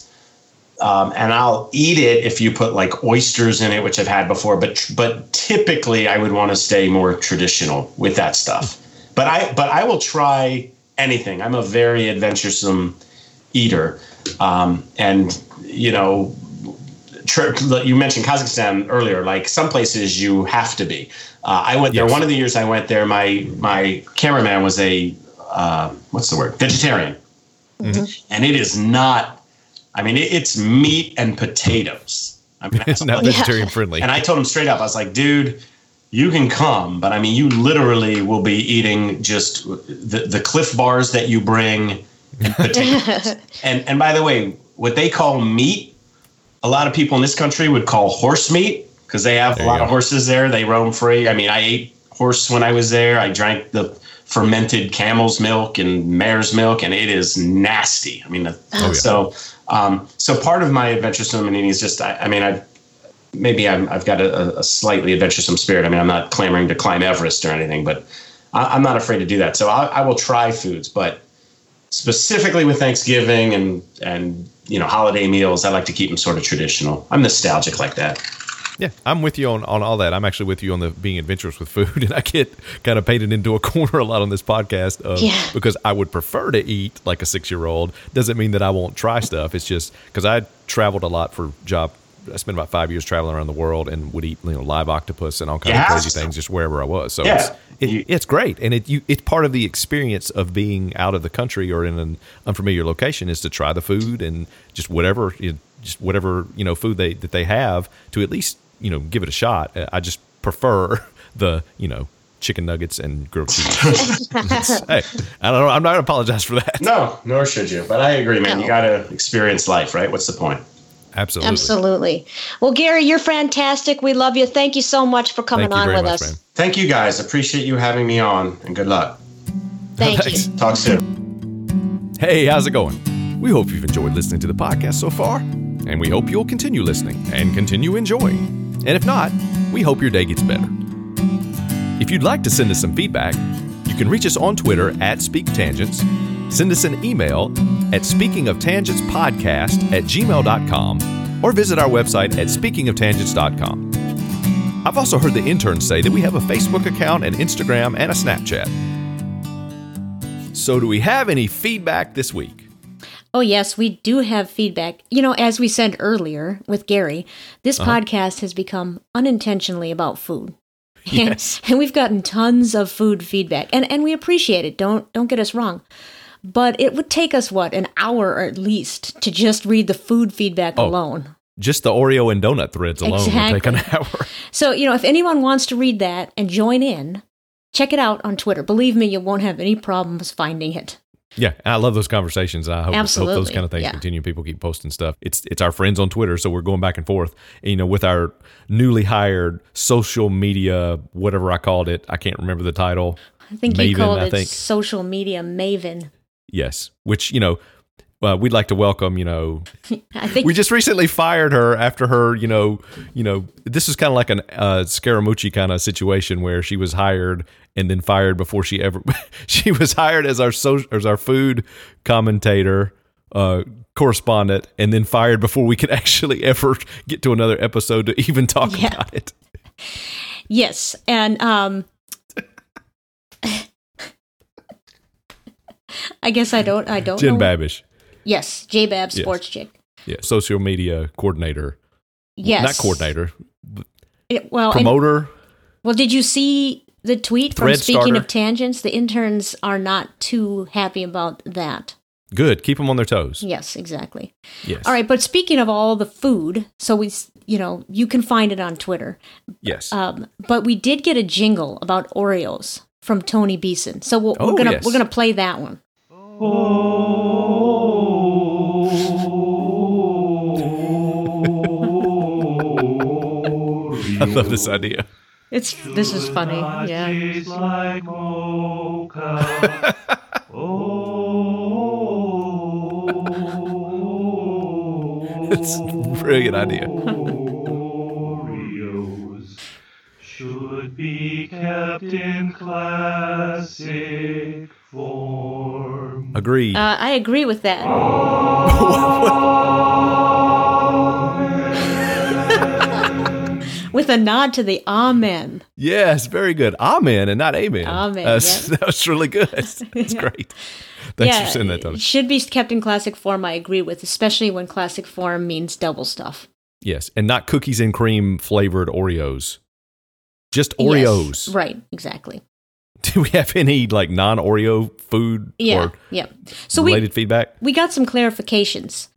Um, and I'll eat it if you put like oysters in it, which I've had before. But but typically, I would want to stay more traditional with that stuff. But I but I will try anything. I'm a very adventuresome eater, um, and you know, tr- you mentioned Kazakhstan earlier. Like some places, you have to be. Uh, I went there. Yes. One of the years I went there, my my cameraman was a uh, what's the word vegetarian, and it is not. I mean, it, it's meat and potatoes. I mean, (laughs) It's not vegetarian friendly. and I told him straight up, I was like, dude, you can come, but I mean, you literally will be eating just the, the cliff bars that you bring and (laughs) potatoes. and, and by the way, what they call meat, a lot of people in this country would call horse meat because they have There a you lot of horses there. They roam free. I mean, I ate horse when I was there. I drank the fermented camel's milk and mare's milk, and it is nasty. I mean, the- Oh, yeah. so um, so part of my adventuresome eating is just, I, I mean, I maybe I'm, I've got a, a slightly adventuresome spirit. I mean, I'm not clamoring to climb Everest or anything, but I, I'm not afraid to do that. So I, I will try foods, but specifically with Thanksgiving and and you know holiday meals, I like to keep them sort of traditional. I'm nostalgic like that. Yeah, I'm with you on, on all that. I'm actually with you on the being adventurous with food, (laughs) and I get kind of painted into a corner a lot on this podcast of, Yeah. because I would prefer to eat like a six year old. Doesn't mean that I won't try stuff. It's just because I traveled a lot for job. I spent about five years traveling around the world and would eat you know live octopus and all kinds Yeah. of crazy things just wherever I was. So Yeah. it's it, it's great, and it you it's part of the experience of being out of the country or in an unfamiliar location is to try the food and just whatever you just whatever you know food they that they have to at least you know give it a shot. Uh, I just prefer (laughs) the you know chicken nuggets and grilled cheese. (laughs) Hey, I don't know. I'm not gonna apologize for that. No, nor should you. But I agree, man. No. You got to experience life, right? What's the point? Absolutely. Absolutely. Well, Gary, you're fantastic. We love you. Thank you so much for coming on with much, us. man. Thank you, guys. Appreciate you having me on, and good luck. Thank Thanks. you. Talk soon. Hey, how's it going? We hope you've enjoyed listening to the podcast so far, and we hope you'll continue listening and continue enjoying. And if not, we hope your day gets better. If you'd like to send us some feedback, you can reach us on Twitter at Speak Tangents, send us an email at speakingoftangentspodcast at gmail.com, or visit our website at speakingoftangents.com. I've also heard the interns say that we have a Facebook account, an Instagram, and a Snapchat. So, do we have any feedback this week? Oh, yes, we do have feedback. You know, as we said earlier with Gary, this Uh-huh. podcast has become unintentionally about food. (laughs) Yes. And, we've gotten tons of food feedback. And and we appreciate it. Don't don't get us wrong. But it would take us what, an hour or at least to just read the food feedback Oh. alone. Just the Oreo and donut threads alone will take an hour. (laughs) So, you know, if anyone wants to read that and join in, check it out on Twitter. Believe me, you won't have any problems finding it. Yeah, I love those conversations. I hope, hope those kind of things yeah. continue. People keep posting stuff. It's it's our friends on Twitter, so we're going back and forth. And, you know, with our newly hired social media, whatever I called it, I can't remember the title. I think you called I it think. social media maven. Yes, which you know, well, we'd like to welcome. You know, (laughs) I think we just recently fired her after her. You know, you know, this is kind of like an uh, Scaramucci kind of situation where she was hired and then fired before she ever. (laughs) she was hired as our so as our food commentator. Uh, correspondent and then fired before we could (laughs) actually ever get to another episode to even talk Yeah. about it. Yes, and um I guess I don't I don't Jen know. Babish, Yes, J Bab Yes. Sports Chick. yeah, social media coordinator, Yes. not coordinator, It- well, and- promoter. well, did you see the tweet from Speaking starter. of Tangents? The interns are not too happy about that. Good, keep them on their toes. Yes, exactly. Yes, All right, but speaking of all the food, so we, you know, you can find it on Twitter. yes. Um, but we did get a jingle about Oreos from Tony Beeson, so we'll, Oh, we're gonna yes. we're gonna play that one. I love this idea. It's this is funny. Yeah. It's a brilliant idea. Oreos should be kept in classic form. Agreed. Uh, I agree with that. (laughs) with a nod to the amen. yes, very good. Amen and not amen. Amen, That's, yeah. (laughs) That was really good. (laughs) That's great. Thanks for saying that, it Tony. should be kept in classic form. I agree with, especially when classic form means double stuff. Yes, and not cookies and cream flavored Oreos. Just Yes, Oreos. right? Exactly. (laughs) Do we have any like non Oreo food Yeah. or yeah. So we related feedback? we got some clarifications,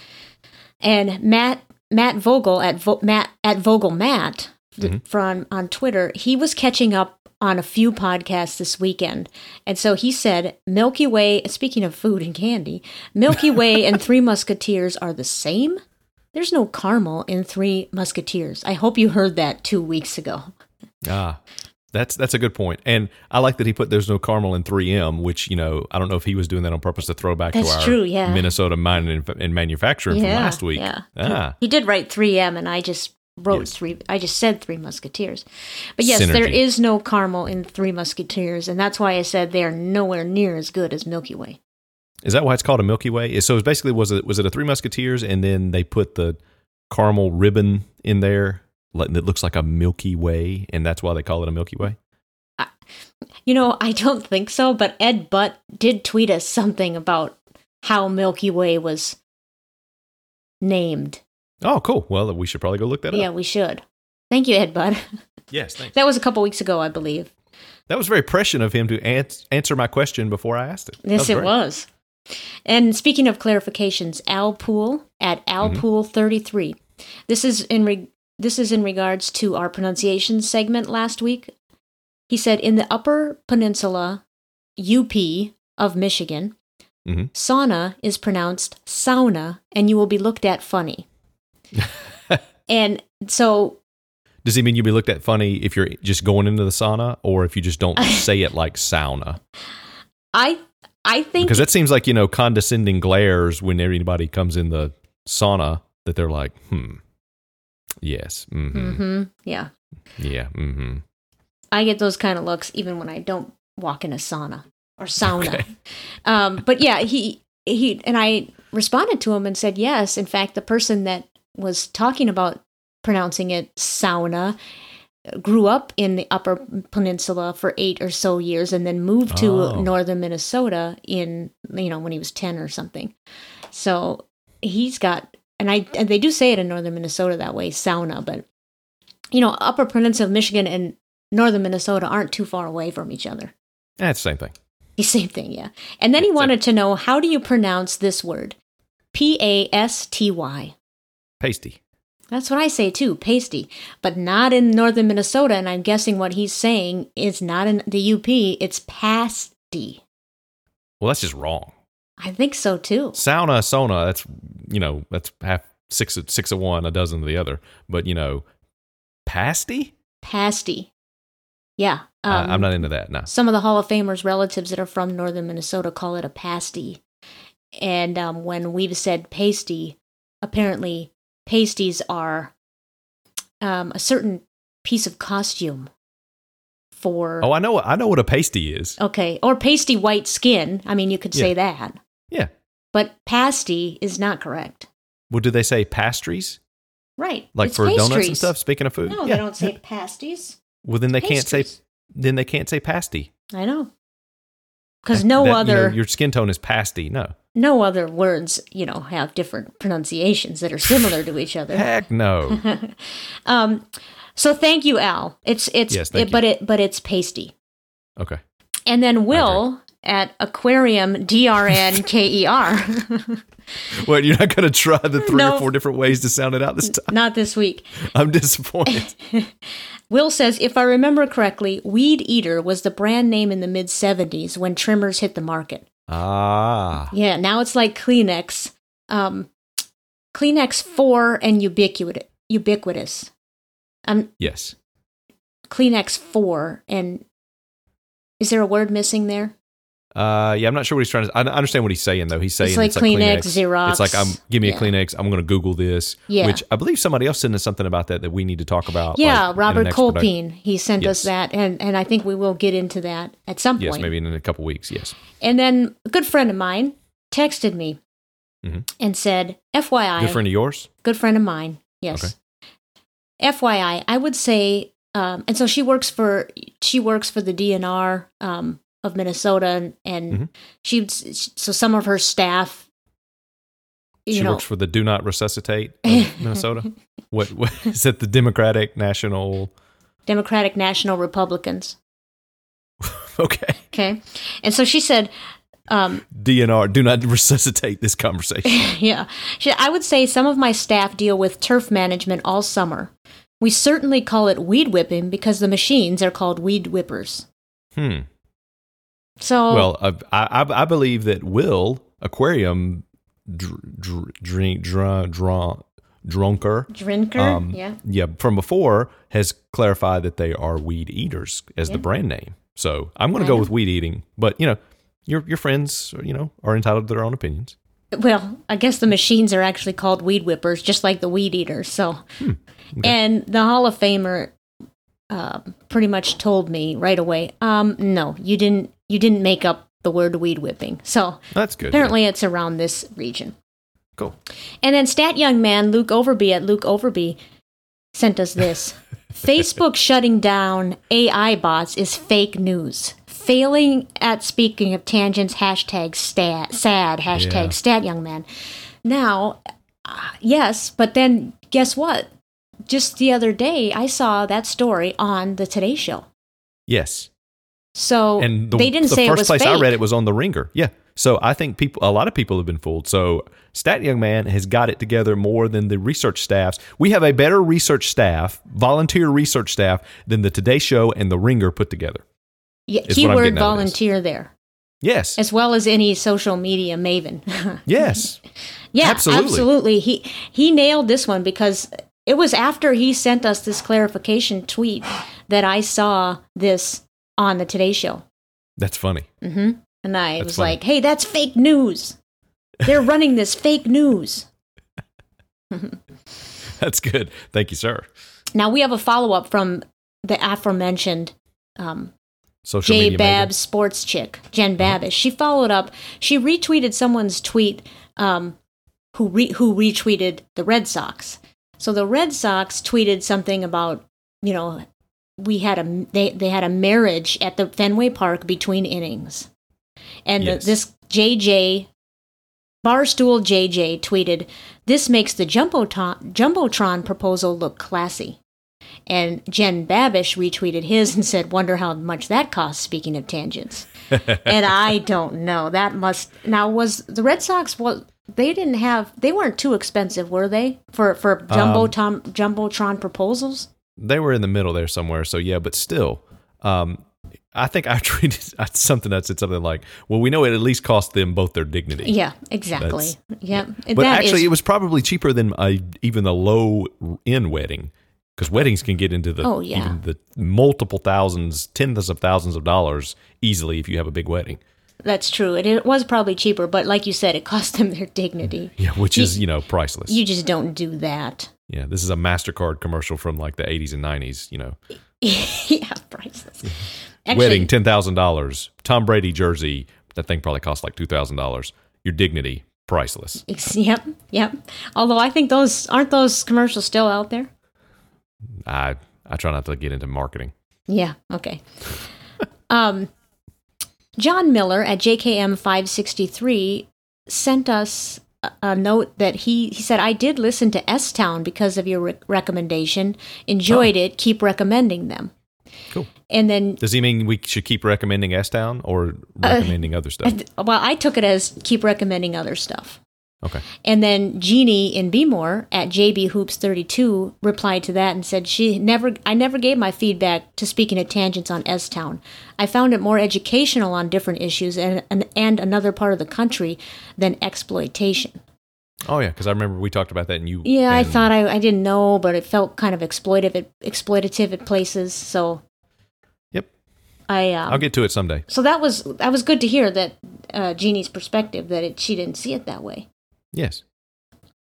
and Matt Matt Vogel at Vo- Matt at Vogel Matt th- from on Twitter, he was catching up on a few podcasts this weekend, and so he said Milky Way. Speaking of food and candy, Milky (laughs) Way and Three Musketeers are the same. There's no caramel in Three Musketeers. I hope you heard that two weeks ago. Ah, that's that's a good point. And I like that he put there's no caramel in 3M, which you know I don't know if he was doing that on purpose to throw back That's to our true, yeah. Minnesota mining and, and manufacturing from last week. Yeah. Ah, He did write 3M, and I just wrote Yes. three. I just said Three Musketeers. But yes, there Synergy. is no caramel in Three Musketeers, and that's why I said they are nowhere near as good as Milky Way. is that why it's called a Milky Way? So it's basically was it was it a Three Musketeers and then they put the caramel ribbon in there that looks like a Milky Way, and that's why they call it a Milky Way? You know, I don't think so, but Ed Butt did tweet us something about how Milky Way was named. Oh, cool. Well, we should probably go look that Yeah, up. Yeah, we should. Thank you, Ed Butt. (laughs) Yes, thanks. That was a couple weeks ago, I believe. That was very prescient of him to ans- answer my question before I asked it. Yes, it great. was. And speaking of clarifications, Al Pool at Mm-hmm. alpool33. This is in re- this is in regards to our pronunciation segment last week. He said in the Upper Peninsula, UP of Michigan, Mhm. sauna is pronounced sauna, and you will be looked at funny. (laughs) and so Does he mean you'll be looked at funny if you're just going into the sauna, or if you just don't (laughs) say it like sauna? I I think Because that seems like you know condescending glares when anybody comes in the sauna that they're like, hmm, yes, mm-hmm, hmm yeah. yeah, mm-hmm. I get those kind of looks even when I don't walk in a sauna or sauna. Okay. (laughs) Um, but yeah, he he and I responded to him and said yes. In fact, the person that was talking about pronouncing it sauna grew up in the Upper Peninsula for eight or so years and then moved to Oh. northern Minnesota in you know when he was ten or something. So he's got and I and they do say it in northern Minnesota that way sauna, but you know Upper Peninsula of Michigan and northern Minnesota aren't too far away from each other. Eh, that's the same thing. The (laughs) same thing, yeah. And then he wanted to know how do you pronounce this word? P A S T Y. Pasty. That's what I say too, pasty. But not in northern Minnesota, and I'm guessing what he's saying is not in the UP, it's pasty. Well, that's just wrong. I think so too. Sauna, sauna. That's you know that's half six of six of one, a dozen of the other. But you know, pasty. Pasty. Yeah. I- um, I'm not into that. No. Some of the Hall of Famers' relatives that are from northern Minnesota call it a pasty. And um, when we've said pasty, apparently pasties are um, a certain piece of costume for Oh, I know. I know what a pasty is. okay or pasty white skin. I mean, you could say that, Yeah. but pasty is not correct. Well, do they say pastries? Right, Like It's for donuts and stuff. Speaking of food. No, yeah. they don't say pasties. Well, then they can't say. Then they can't say pasty. I know, because no That- you know, other your skin tone is pasty. No. no other words, you know, have different pronunciations that are similar to each other. Heck no. (laughs) um, so thank you, Al. It's it's Yes, thank it, but it but it's pasty. Okay. And then Will at Aquarium D R N K E R. (laughs) What? You're not going to try the three No. or four different ways to sound it out this time? Not this week. (laughs) I'm disappointed. (laughs) Will says, if I remember correctly, Weed Eater was the brand name in the mid 70s when trimmers hit the market. ah. Yeah, now it's like Kleenex. Um, Kleenex 4 and ubiquitous. ubiquitous. Um, Yes. Kleenex 4 and is there a word missing there? Uh, yeah, I'm not sure what he's trying to. I understand what he's saying though. He's saying it's like Kleenex, Xerox. It's like, um, give me Yeah. a Kleenex. I'm going to Google this. Yeah. Which I believe somebody else sent us something about that that we need to talk about. Yeah, like, Robert Colpine. He sent us that, and, and I think we will get into that at some Yes, point. Yes, maybe in a couple weeks. Yes. And then a good friend of mine texted me Mhm. and said, FYI, Good friend of yours. good friend of mine. Yes. FYI, I would say, um, and so she works for she works for the DNR um, of Minnesota, and, and Mhm. she so some of her staff, you she know, works for the Do Not Resuscitate (laughs) Minnesota. What, what is it? The Democratic National. Democratic National Republicans. (laughs) Okay. Okay, and so she said, um, DNR. Do not resuscitate this conversation. (laughs) yeah, she, I would say some of my staff deal with turf management all summer. We certainly call it weed whipping because the machines are called weed whippers. Hmm. So Well, I, I I believe that Will Aquarium dr, dr, drink dr, dr, drunker. drinker, Um, yeah. yeah, from before has clarified that they are weed eaters as the brand name. So I'm going to go know. with weed eating, but you know, your your friends, you know, are entitled to their own opinions. Well, I guess the machines are actually called weed whippers, just like the weed eaters. So, Hmm, and the Hall of Famer uh, pretty much told me right away, um, no, you didn't. You didn't make up the word weed whipping. So That's good. apparently, it's around this region. Cool. And then stat young man Luke Overby at Luke Overby sent us this. (laughs) Facebook shutting down AI bots is fake news. Failing at speaking of tangents, hashtag stat, sad, hashtag Yeah. stat young man. Now, uh, yes, but then guess what? Just the other day, I saw that story on the Today Show. Yes. So And the, they didn't the say first it was place fake. I read it was on the Ringer. Yeah. So I think people, a lot of people have been fooled. So Stat Young Man has got it together more than the research staffs. We have a better research staff, volunteer research staff, than the Today Show and the Ringer put together. Yeah, is what I'm keyword getting out of this. volunteer there, Yes. as well as any social media maven. (laughs) Yes. (laughs) yeah, Absolutely. absolutely. He he nailed this one because it was after he sent us this clarification tweet that I saw this on the Today Show, That's funny. and I That's was funny. like, "Hey, that's fake news. They're (laughs) running this fake news." (laughs) That's good. Thank you, sir. Now we have a follow up from the aforementioned um, Social Jay. Babs sports chick, Jen Babish. She followed up. She retweeted someone's tweet um, who re- who retweeted the Red Sox. So the Red Sox tweeted something about you know we had a they they had a marriage at the Fenway Park between innings, and Yes. this JJ Barstool JJ tweeted, "This makes the jumbotron jumbotron proposal look classy." And Jen Babish retweeted his and said, "Wonder how much that costs." Speaking of tangents, (laughs) and I don't know. That must now was the Red Sox. Was they didn't have? They weren't too expensive, were they? For for Um, jumbotron jumbotron proposals. They were in the middle there somewhere. So yeah, but still, um, I think I (laughs) tweeted something that said something like, "Well, we know it at least cost them both their dignity." Yeah, exactly. Yeah, But That actually, is- it was probably cheaper than a, even a low end wedding because weddings can get into the Oh, yeah. even the multiple thousands, tens of thousands of dollars easily if you have a big wedding. that's true. And it was probably cheaper, but like you said, it cost them their dignity. Yeah, which You- is you know priceless. You just don't do that. Yeah, this is a Mastercard commercial from like the 80s and 90s. You know, (laughs) yeah, priceless. (laughs) wedding ten thousand dollars, Tom Brady jersey. That thing probably cost like two thousand dollars. Your dignity, priceless. (laughs) Yep, yep. Although I think those aren't those commercials still out there. I I try not to get into marketing. Yeah. Okay. um, John Miller at JKM five sixty three sent us a, note that he he said I did listen to S Town because of your re- recommendation. Enjoyed oh. it. Keep recommending them. Cool. And then Does he mean we should keep recommending S Town or uh, recommending other stuff? (laughs) well, I took it as keep recommending other stuff. Okay. And then Jeannie in Bmore at JB Hoops 32 replied to that and said she never I never gave my feedback to speaking at tangents on S Town. I found it more educational on different issues and, and and another part of the country than exploitation. Oh yeah, because I remember we talked about that, and you. Yeah, I thought I, I didn't know, but it felt kind of exploitative, at, exploitative at places. So Yep. I um, I'll get to it someday. so that was that was good to hear that uh, Jeannie's perspective that it, she didn't see it that way. Yes.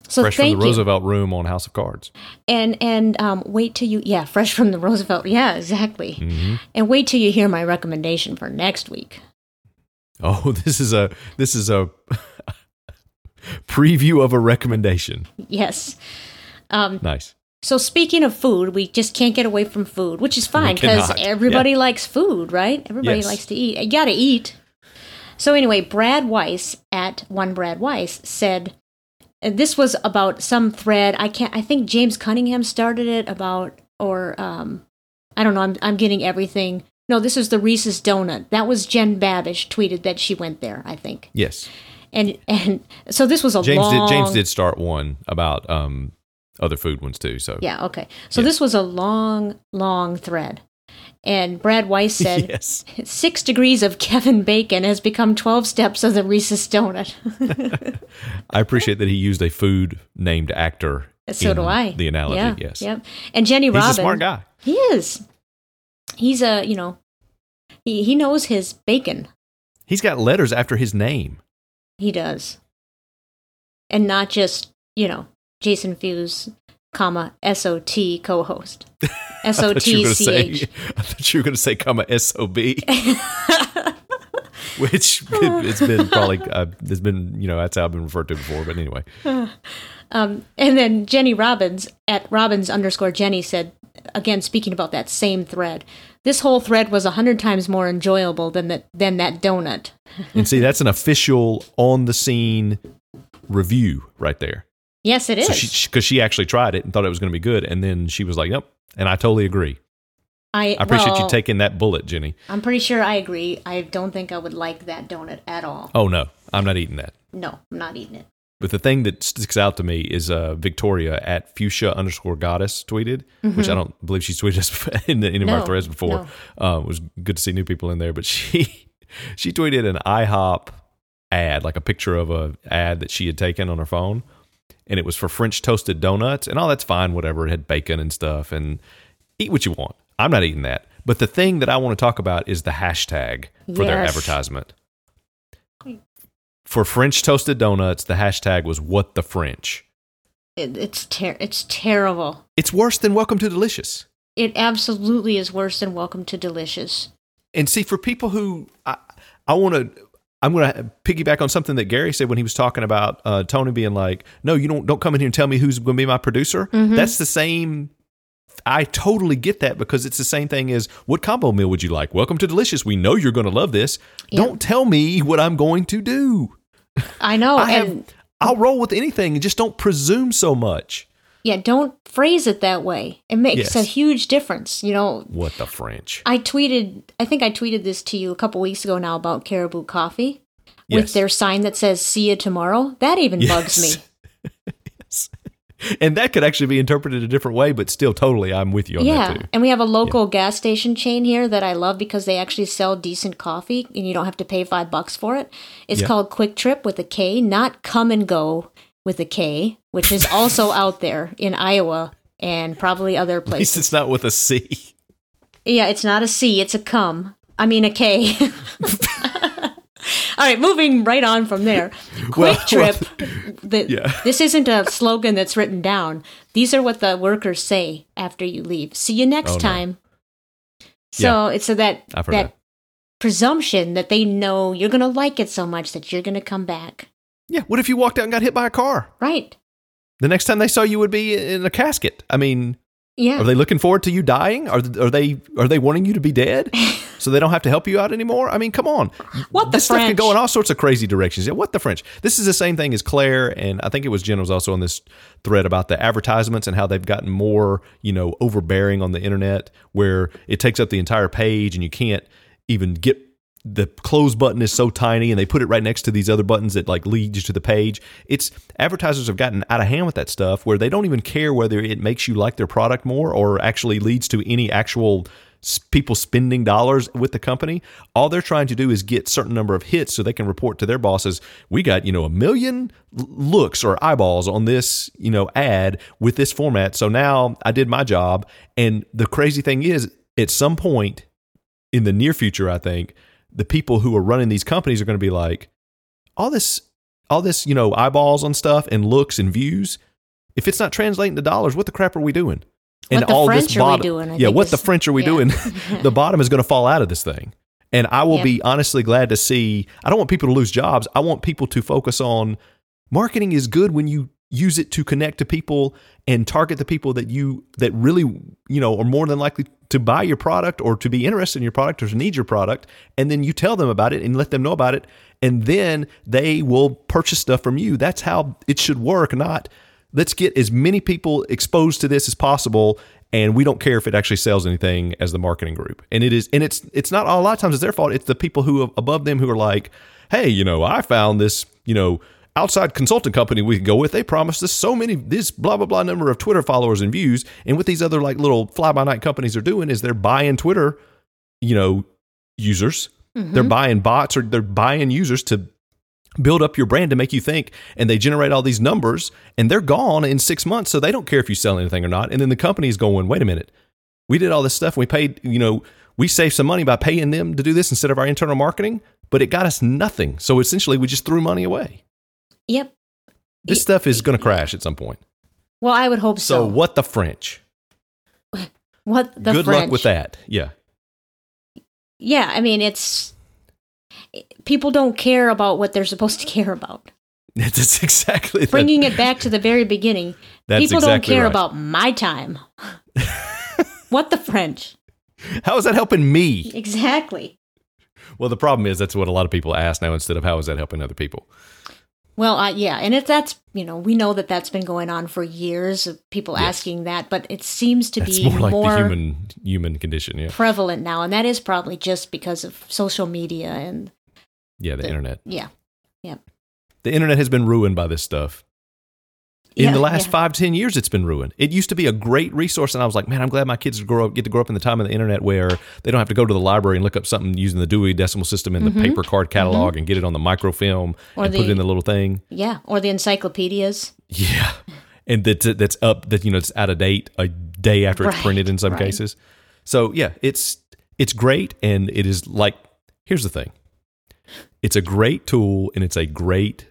So Fresh from the you. Roosevelt room on House of Cards. and and um, wait till you yeah fresh from the roosevelt yeah exactly hmm and wait till you hear my recommendation for next week Oh, (laughs) this is a this is a (laughs) preview of a recommendation. yes um, Nice. so speaking of food we just can't get away from food which is fine because everybody likes food right everybody Yes. likes to eat you gotta eat so anyway brad weiss at one brad weiss said this was about some thread i can't i think james cunningham started it about or um i don't know i'm, I'm getting everything no this is the reese's donut that was jen babish tweeted that she went there i think Yes. and and so this was a James long did. James did start one about um other food ones too. So yeah okay so Yes. this was a long long thread and brad weiss said (laughs) yes. six degrees of kevin bacon has become 12 steps of the reese's donut (laughs) I appreciate that he used a food named actor. Uh, so in do i The analogy. yeah, yes. yep and jenny He's robin a smart guy. He is. He's a, you know, he, he knows his bacon. He's got letters after his name. He does. And not just, you know, Jason Fuse, comma, SOT co host. I S O (laughs) thought you were gonna say- (laughs) thought you were going to say comma sob, (laughs) which it's been probably uh, it's been you know that's how I've been referred to before. But anyway, (sighs) Um, and then Jenny Robbins at Robbins underscore Jenny said, again, speaking about that same thread, this whole thread was a hundred times more enjoyable than that than that donut. And see, that's an official on the scene review right there. Yes, it is. So she because she actually tried it and thought it was going to be good, and then she was like, "Nope." And I totally agree. I, I appreciate well, you taking that bullet, Jenny. I'm pretty sure I agree. I don't think I would like that donut at all. Oh no, I'm not eating that. No, I'm not eating it. But the thing that sticks out to me is uh, Victoria at fuchsia underscore goddess tweeted, which I don't believe she's tweeted us (laughs) in any of Mm-hmm. No, our threads before. Uh, it was good to see new people in there, but (laughs) she she tweeted an IHOP ad, like a picture of a ad that she had taken on her phone, and it was for French toasted donuts, and all that's fine, whatever. It had bacon and stuff, and eat what you want. I'm not eating that. But the thing that I want to talk about is the hashtag for their advertisement. For French toasted donuts, the hashtag was what the French. it it's ter- it's terrible. It's worse than Welcome to Delicious. It absolutely is worse than Welcome to Delicious. And see, for people who I, I want to, I'm going to piggyback on something that Gary said when he was talking about uh, Tony being like, "No, you don't don't come in here and tell me who's going to be my producer." That's the same. I totally get that because it's the same thing as what combo meal would you like? Welcome to Delicious. We know you're going to love this. Yep. Don't tell me what I'm going to do. I know, (laughs) I have, and I'll roll with anything and just don't presume so much. Yeah, don't phrase it that way. It makes Yes. a huge difference. You know, What the French? I tweeted, I think I tweeted this to you a couple weeks ago now about Caribou Coffee Yes. with their sign that says "See you tomorrow." That even bugs me. (laughs) Yes. And that could actually be interpreted a different way, but still, totally, I'm with you on Yeah, that too. and we have a local gas station chain here that I love because they actually sell decent coffee and you don't have to pay five bucks for it. It's Yeah. called QuikTrip with a K, not Kum & Go with a K, which is also (laughs) out there in Iowa and probably other At least places. it's not with a C. Yeah, it's not a C, it's a cum. I mean a K. (laughs) All right, moving right on from there. (laughs) Quick Well, Trip. the, yeah. This isn't a slogan that's written down. These are what the workers say after you leave. See you next Oh, no. time. So it's so that I've heard that that. presumption that they know you're going to like it so much that you're going to come back. Yeah. What if you walked out and got hit by a car? Right. The next time they saw you would be in a casket. I mean, Yeah. are they looking forward to you dying? Are, are they are they wanting you to be dead (laughs) so they don't have to help you out anymore? I mean, come on. What the this stuff can French? go in all sorts of crazy directions. Yeah, what the French? This is the same thing as Claire, and I think it was Jen was also on this thread about the advertisements and how they've gotten more, you know, overbearing on the internet, where it takes up the entire page and you can't even get the close button is so tiny and they put it right next to these other buttons that like lead you to the page. It's advertisers have gotten out of hand with that stuff where they don't even care whether it makes you like their product more or actually leads to any actual people spending dollars with the company. All they're trying to do is get certain number of hits so they can report to their bosses, we got, you know, a million looks or eyeballs on this, you know, ad with this format. So now I did my job. And the crazy thing is at some point in the near future, I think the people who are running these companies are going to be like, all this, all this, you know, eyeballs on stuff and looks and views. If it's not translating to dollars, what the crap are we doing? What the French are we doing, yeah, what the French are we yeah. doing? (laughs) the bottom is going to fall out of this thing. And I will Yeah. be honestly glad to see. I don't want people to lose jobs. I want people to focus on marketing is good when you use it to connect to people and target the people that you that really you know are more than likely to buy your product or to be interested in your product or to need your product. And then you tell them about it and let them know about it. And then they will purchase stuff from you. That's how it should work not let's get as many people exposed to this as possible. And we don't care if it actually sells anything as the marketing group. And it is and it's it's not a lot of times it's their fault. It's the people who above them who are like hey you know i found this you know outside consulting company we could go with they promised us so many this blah blah blah number of twitter followers and views. And what these other like little fly by night companies are doing is they're buying twitter you know users. They're mm-hmm. buying bots or they're buying users to build up your brand to make you think. And they generate all these numbers and they're gone in six months so they don't care if you sell anything or not. And then the company is going wait a minute. We did all this stuff. We paid you know we saved some money by paying them to do this instead of our internal marketing but it got us nothing. So essentially we just threw money away Yep. this stuff is going to crash at some point Well, I would hope so so. what the french (laughs) What the French. good French? luck with that yeah Yeah, I mean, it's people don't care about what they're supposed to (laughs) care about. That's (laughs) exactly that. Bringing it back to the very beginning. That's People don't care right. about my time. what the French? How is that helping me? Exactly. Well, the problem is that's what a lot of people ask now instead of how is that helping other people. Well, uh, yeah, and if that's you know we know that that's been going on for years of people Yes. asking that, but it seems to That's be more like the human human condition. Yeah, prevalent now, and that is probably just because of social media and yeah, the, The- internet. Yeah, yeah, The internet has been ruined by this stuff. In Yeah, the last yeah. five, ten years, it's been ruined. It used to be a great resource, and I was like, man, I'm glad my kids grow up, get to grow up in the time of the internet where they don't have to go to the library and look up something using the Dewey Decimal System in the paper card catalog and get it on the microfilm Mm-hmm. Or and put it in the little thing. yeah, or the encyclopedias. Yeah, and that that's up that you know it's out of date a day after it's printed in some right. cases. So yeah, it's it's great, and it is like here's the thing, it's a great tool, and it's a great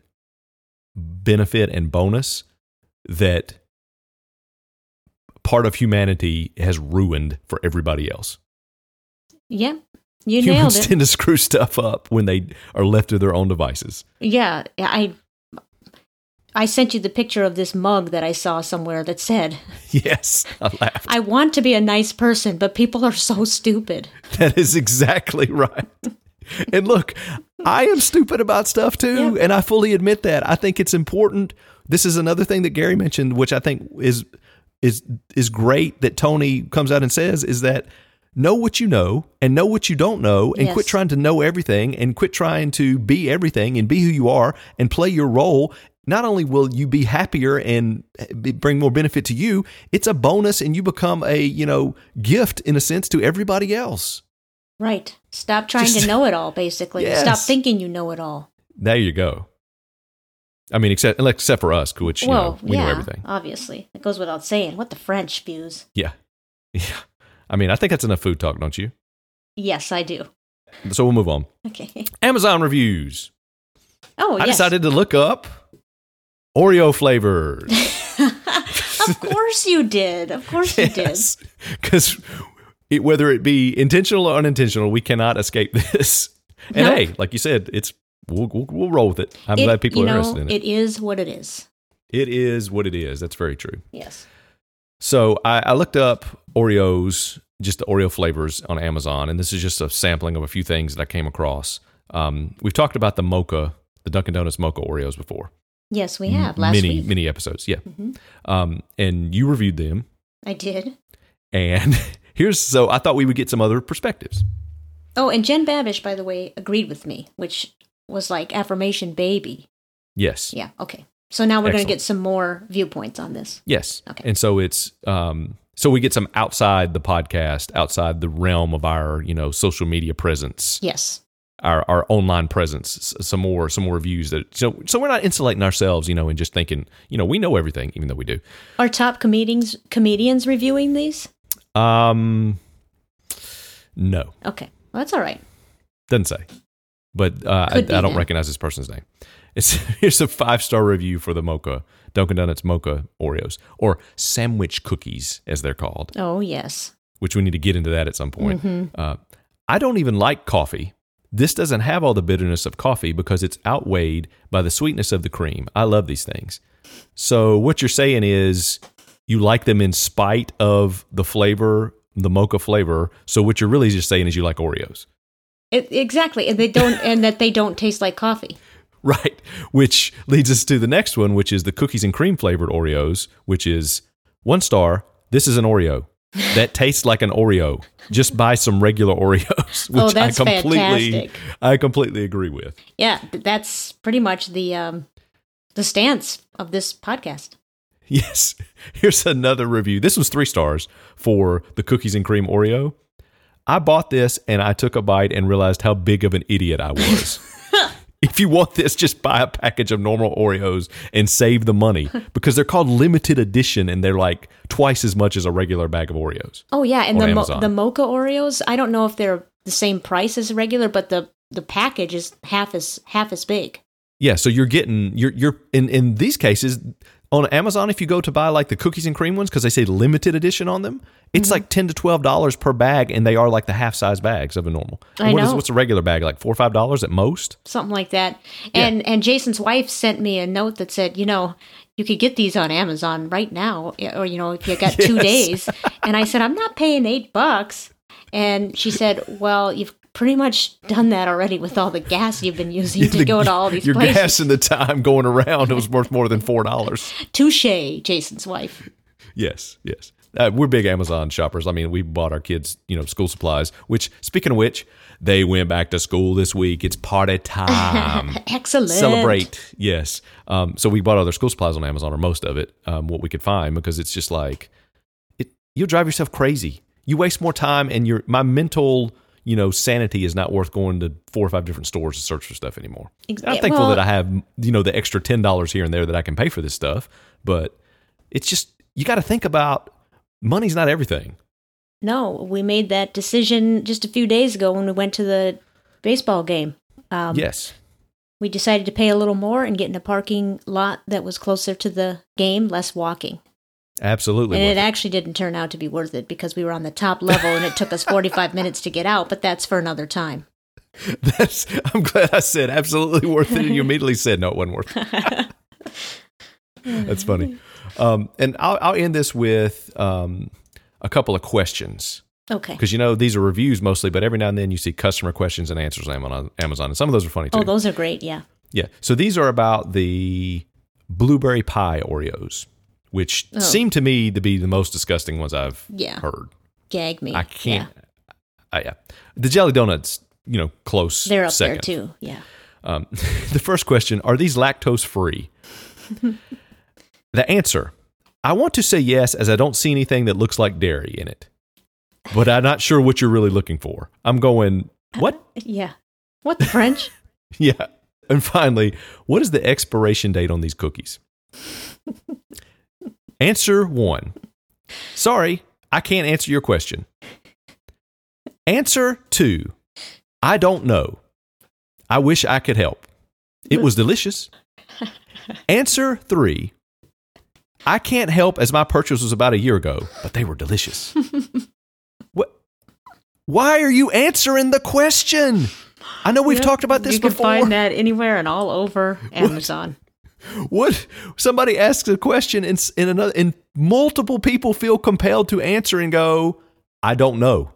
benefit and bonus that part of humanity has ruined for everybody else. Yeah, you Humans nailed it. (laughs) tend to screw stuff up when they are left to their own devices. Yeah, I I sent you the picture of this mug that I saw somewhere that said, (laughs) Yes, I laughed. "I want to be a nice person, but people are so stupid." (laughs) That is exactly right. and look, I am stupid about stuff too, and I fully admit that. I think it's important. This is another thing that Gary mentioned, which I think is is is great that Tony comes out and says is that know what you know and know what you don't know and quit trying to know everything and quit trying to be everything and be who you are and play your role. Not only will you be happier and bring more benefit to you, it's a bonus and you become a, you know, gift in a sense to everybody else. Right. Stop trying Just- to (laughs) know it all. Basically, stop thinking you know it all. There you go. I mean, except except for us, which well, know, we yeah, know everything. obviously, it goes without saying. What the French views? Yeah, (laughs) yeah. I mean, I think that's enough food talk, don't you? Yes, I do. So we'll move on. Okay. (laughs) Amazon reviews. Oh, I yes. decided to look up Oreo flavors. (laughs) of course you did. Of course you did. because whether it be intentional or unintentional, we cannot escape this. And Nope. hey, like you said, it's we'll, we'll, we'll roll with it. I'm It- glad people are know, interested in it. It is what it is. It is what it is. That's very true. Yes. So I, I looked up Oreos, just the Oreo flavors on Amazon, and this is just a sampling of a few things that I came across. Um, we've talked about the mocha, the Dunkin' Donuts mocha Oreos before. Yes, we have last many, week. many episodes. Yeah. Mhm. Um, and you reviewed them. I did. And (laughs) here's so I thought we would get some other perspectives. Oh, and Jen Babish, by the way, agreed with me, which was like affirmation baby. Yes. Yeah. Okay. So now we're going to get some more viewpoints on this. Yes. Okay. And so it's um so we get some outside the podcast, outside the realm of our, you know, social media presence, Yes. our our online presence, some more some more views that so so we're not insulating ourselves, you know, and just thinking, you know, we know everything even though we do. Are top comedians comedians reviewing these? Um no. Okay. Well, that's all right. Doesn't say. But uh, I, I don't recognize this person's name. It's (laughs) here's a five star review for the mocha Dunkin' Donuts mocha Oreos or sandwich cookies as they're called. Oh, yes. which we need to get into that at some point. Mm-hmm. Uh, I don't even like coffee. This doesn't have all the bitterness of coffee because it's outweighed by the sweetness of the cream. I love these things. So what you're saying is you like them in spite of the flavor, the mocha flavor. So what you're really just saying is you like Oreos. It, exactly. And they don't and that they don't taste like coffee. (laughs) Right. Which leads us to the next one, which is the cookies and cream flavored Oreos, which is one star. This is an Oreo that (laughs) tastes like an Oreo. Just buy some regular Oreos, (laughs) which Oh, that's I completely, fantastic. I completely agree with. Yeah, that's pretty much the um the stance of this podcast. Yes. Here's another review. This was three stars for the cookies and cream Oreo. I bought this and I took a bite and realized how big of an idiot I was. (laughs) if you want this, just buy a package of normal Oreos and save the money because they're called limited edition and they're like twice as much as a regular bag of Oreos. Oh yeah, and the mo- the mocha Oreos, I don't know if they're the same price as regular, but the the package is half as half as big. Yeah, so you're getting you're you're in in these cases on Amazon, if you go to buy like the cookies and cream ones, because they say limited edition on them, it's Mm-hmm. like ten to twelve dollars per bag, and they are like the half size bags of a normal. I What is- know. what's a regular bag? Like four or five dollars at most. something like that. And and Jason's wife sent me a note that said, you know, you could get these on Amazon right now, or you know, if you got (laughs) two days. And I said, I'm not paying eight bucks. And she said, Well, you've pretty much done that already with all the gas you've been using to The- go to all these Your places. gas and the time going around it was worth more than four dollars. Touche, Jason's wife. Yes, yes. Uh, we're big Amazon shoppers. I mean, we bought our kids, you know, school supplies. Which, speaking of which, they went back to school this week. It's party time. (laughs) Excellent. Celebrate, yes. Um, so we bought all their school supplies on Amazon, or most of it, um, what we could find, because it's just like it. You'll drive yourself crazy. You waste more time, and your my mental, you know, sanity is not worth going to four or five different stores to search for stuff anymore. Ex- I'm thankful well- that I have, you know, the extra ten dollars here and there that I can pay for this stuff, but it's just you got to think about money's not everything. No, we made that decision just a few days ago when we went to the baseball game. Um, yes, We decided to pay a little more and get in a parking lot that was closer to the game, less walking. Absolutely. And it it. actually didn't turn out to be worth it because we were on the top level and it took us 45 minutes to get out, but that's for another time. (laughs) That's, I'm glad I said absolutely worth it. And you (laughs) immediately said no, it wasn't worth it. (laughs) That's funny. Um, and I'll, I'll end this with um, a couple of questions Okay. because you know these are reviews mostly, but every now and then you see customer questions and answers on Amazon, Amazon and some of those are funny too. Oh, those are great. Yeah. yeah. So these are about the blueberry pie Oreos, which Oh. seem to me to be the most disgusting ones I've Yeah. heard. Gag me. I can't. I, yeah. The jelly donuts, you know, close. They're up second. there too. Yeah. Um, (laughs) the first question Are these lactose free? the answer I want to say yes, as I don't see anything that looks like dairy in it. But I'm not sure what you're really looking for. I'm going, what? Yeah. What the French? (laughs) Yeah. And finally, what is the expiration date on these cookies? (laughs) answer one Sorry, I can't answer your question. Answer two I don't know. I wish I could help. It was delicious. (laughs) Answer three I can't help as my purchase was about a year ago, but they were delicious. (laughs) what? Why are you answering the question? I know we've Yep, talked about this before. you can before. find that anywhere and all over (laughs) Amazon. What somebody asks a question and in another and multiple people feel compelled to answer and go, I don't know.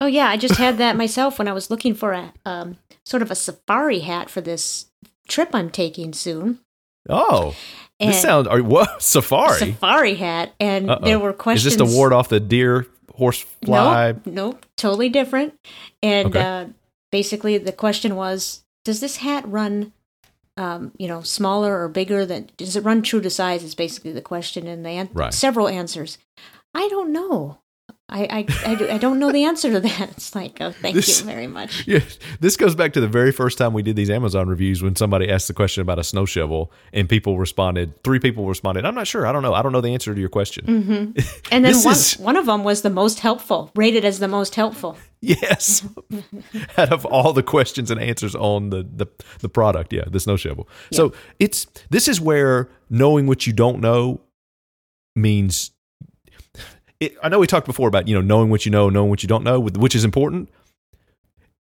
Oh yeah, I just had that myself when I was looking for a um, sort of a safari hat for this trip I'm taking soon. Oh, And this sounds are what (laughs) safari? safari hat, and Uh-oh. there were questions. Is this to ward off the deer, horse fly? Nope, nope, totally different. And Okay. uh, basically, the question was: Does this hat run, um, you know, smaller or bigger than? Does it run true to size? Is basically the question, and they an- Right. several answers. I don't know. I, I, I, do- I don't know the answer to that. It's like, oh, thank This- you very much. (laughs) Yeah, this goes back to the very first time we did these Amazon reviews when somebody asked the question about a snow shovel and people responded, three people responded, I'm not sure. I don't know. I don't know the answer to your question. (laughs) And then one, is- one of them was the most helpful, rated as the most helpful. Yes. (laughs) Out of all the questions and answers on the, the, the product, yeah, the snow shovel. So it's this is where knowing what you don't know means it, I know we talked before about, you know, knowing what you know, knowing what you don't know, which is important.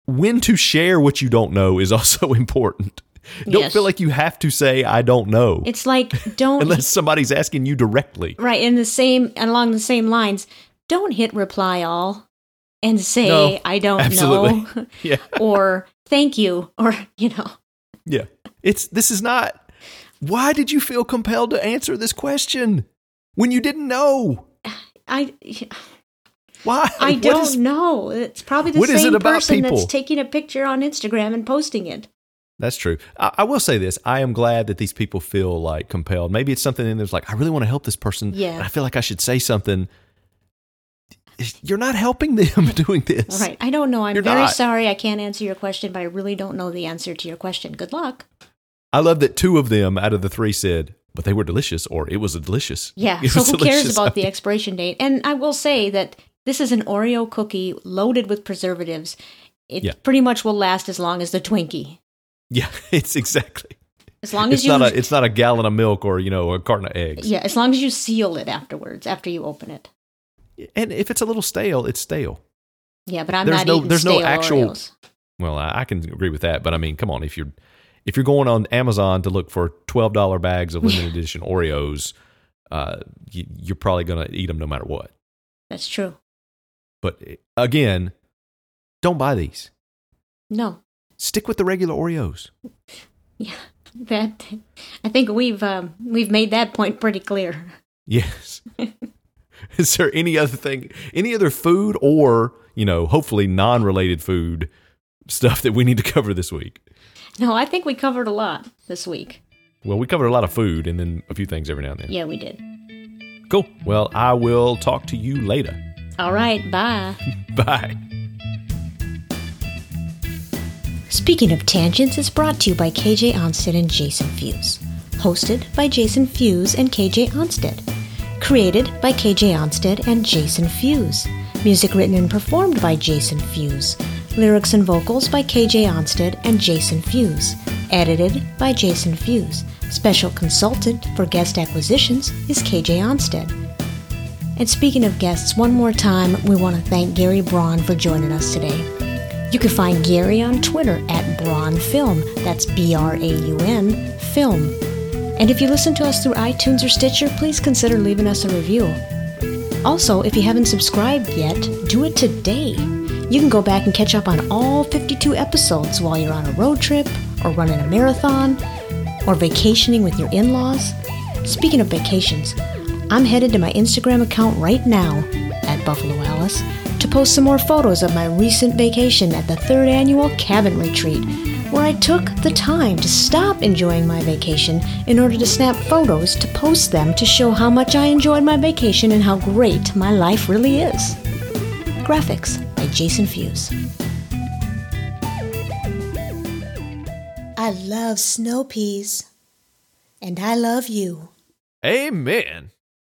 When to share what you don't know is (laughs) also important. Don't Yes. feel like you have to say I don't know It's like don't unless somebody's asking you directly. right in the same and along the same lines. Don't hit reply all and say No, I don't absolutely. know (laughs) (laughs) Yeah. or thank you or you know. Yeah. It's this is not why did you feel compelled to answer this question when you didn't know? (sighs) I (sighs) Why? I don't is- know. It's probably the what is same it about person people? that's taking a picture on Instagram and posting it. That's true. I, I will say this. I am glad that these people feel like compelled. Maybe it's something in there's like, I really want to help this person. Yeah. And I feel like I should say something. You're not helping them (laughs) doing this. Right. I don't know. I'm You're very not. sorry I can't answer your question, but I really don't know the answer to your question. Good luck. I love that two of them out of the three said, but they were delicious or it was a delicious. (laughs) Yeah. So who cares about the expiration date? And I will say that this is an Oreo cookie loaded with preservatives. It Yeah. pretty much will last as long as the Twinkie. Yeah, (laughs) it's exactly. As long it's as you not a it's not a gallon of milk or you know a carton of eggs. yeah, as long as you seal it afterwards after you open it. And if it's a little stale, it's stale. Yeah, but I'm There's not no- eating there's no stale actual- Oreos. Well, I, I can agree with that, but I mean, come on, if you're if you're going on Amazon to look for twelve dollar bags of limited (laughs) edition Oreos, uh, you, you're probably gonna eat them no matter what. That's true. But again, don't buy these. No, Stick with the regular Oreos. yeah, that I think we've um, we've made that point pretty clear. Yes. (laughs) (laughs) Is there any other thing, any other food or, you know, hopefully non related food stuff that we need to cover this week? No, I think we covered a lot this week. Well, we covered a lot of food and then a few things every now and then. Yeah, we did. Cool. Well, I will talk to you later. All right, bye. (laughs) Bye. Speaking of Tangents is brought to you by KJ Onstead and Jason Fuse. Hosted by Jason Fuse and KJ Onstead. Created by KJ Onsted and Jason Fuse. Music written and performed by Jason Fuse. Lyrics and vocals by KJ Onsted and Jason Fuse. Edited by Jason Fuse. Special consultant for guest acquisitions is KJ Onsted. And speaking of guests, one more time, we want to thank Gary Braun for joining us today. You can find Gary on Twitter at Braun Film. That's B R A U N Film. And if you listen to us through iTunes or Stitcher, please consider leaving us a review. Also, if you haven't subscribed yet, do it today. You can go back and catch up on all 52 episodes while you're on a road trip, or running a marathon, or vacationing with your in laws. Speaking of vacations, I'm headed to my Instagram account right now, at Buffalo Alice, post some more photos of my recent vacation at the third annual cabin retreat, where I took the time to stop enjoying my vacation in order to snap photos to post them to show how much I enjoyed my vacation and how great my life really is. Graphics by Jason Fuse. I love snow peas. And I love you. Amen.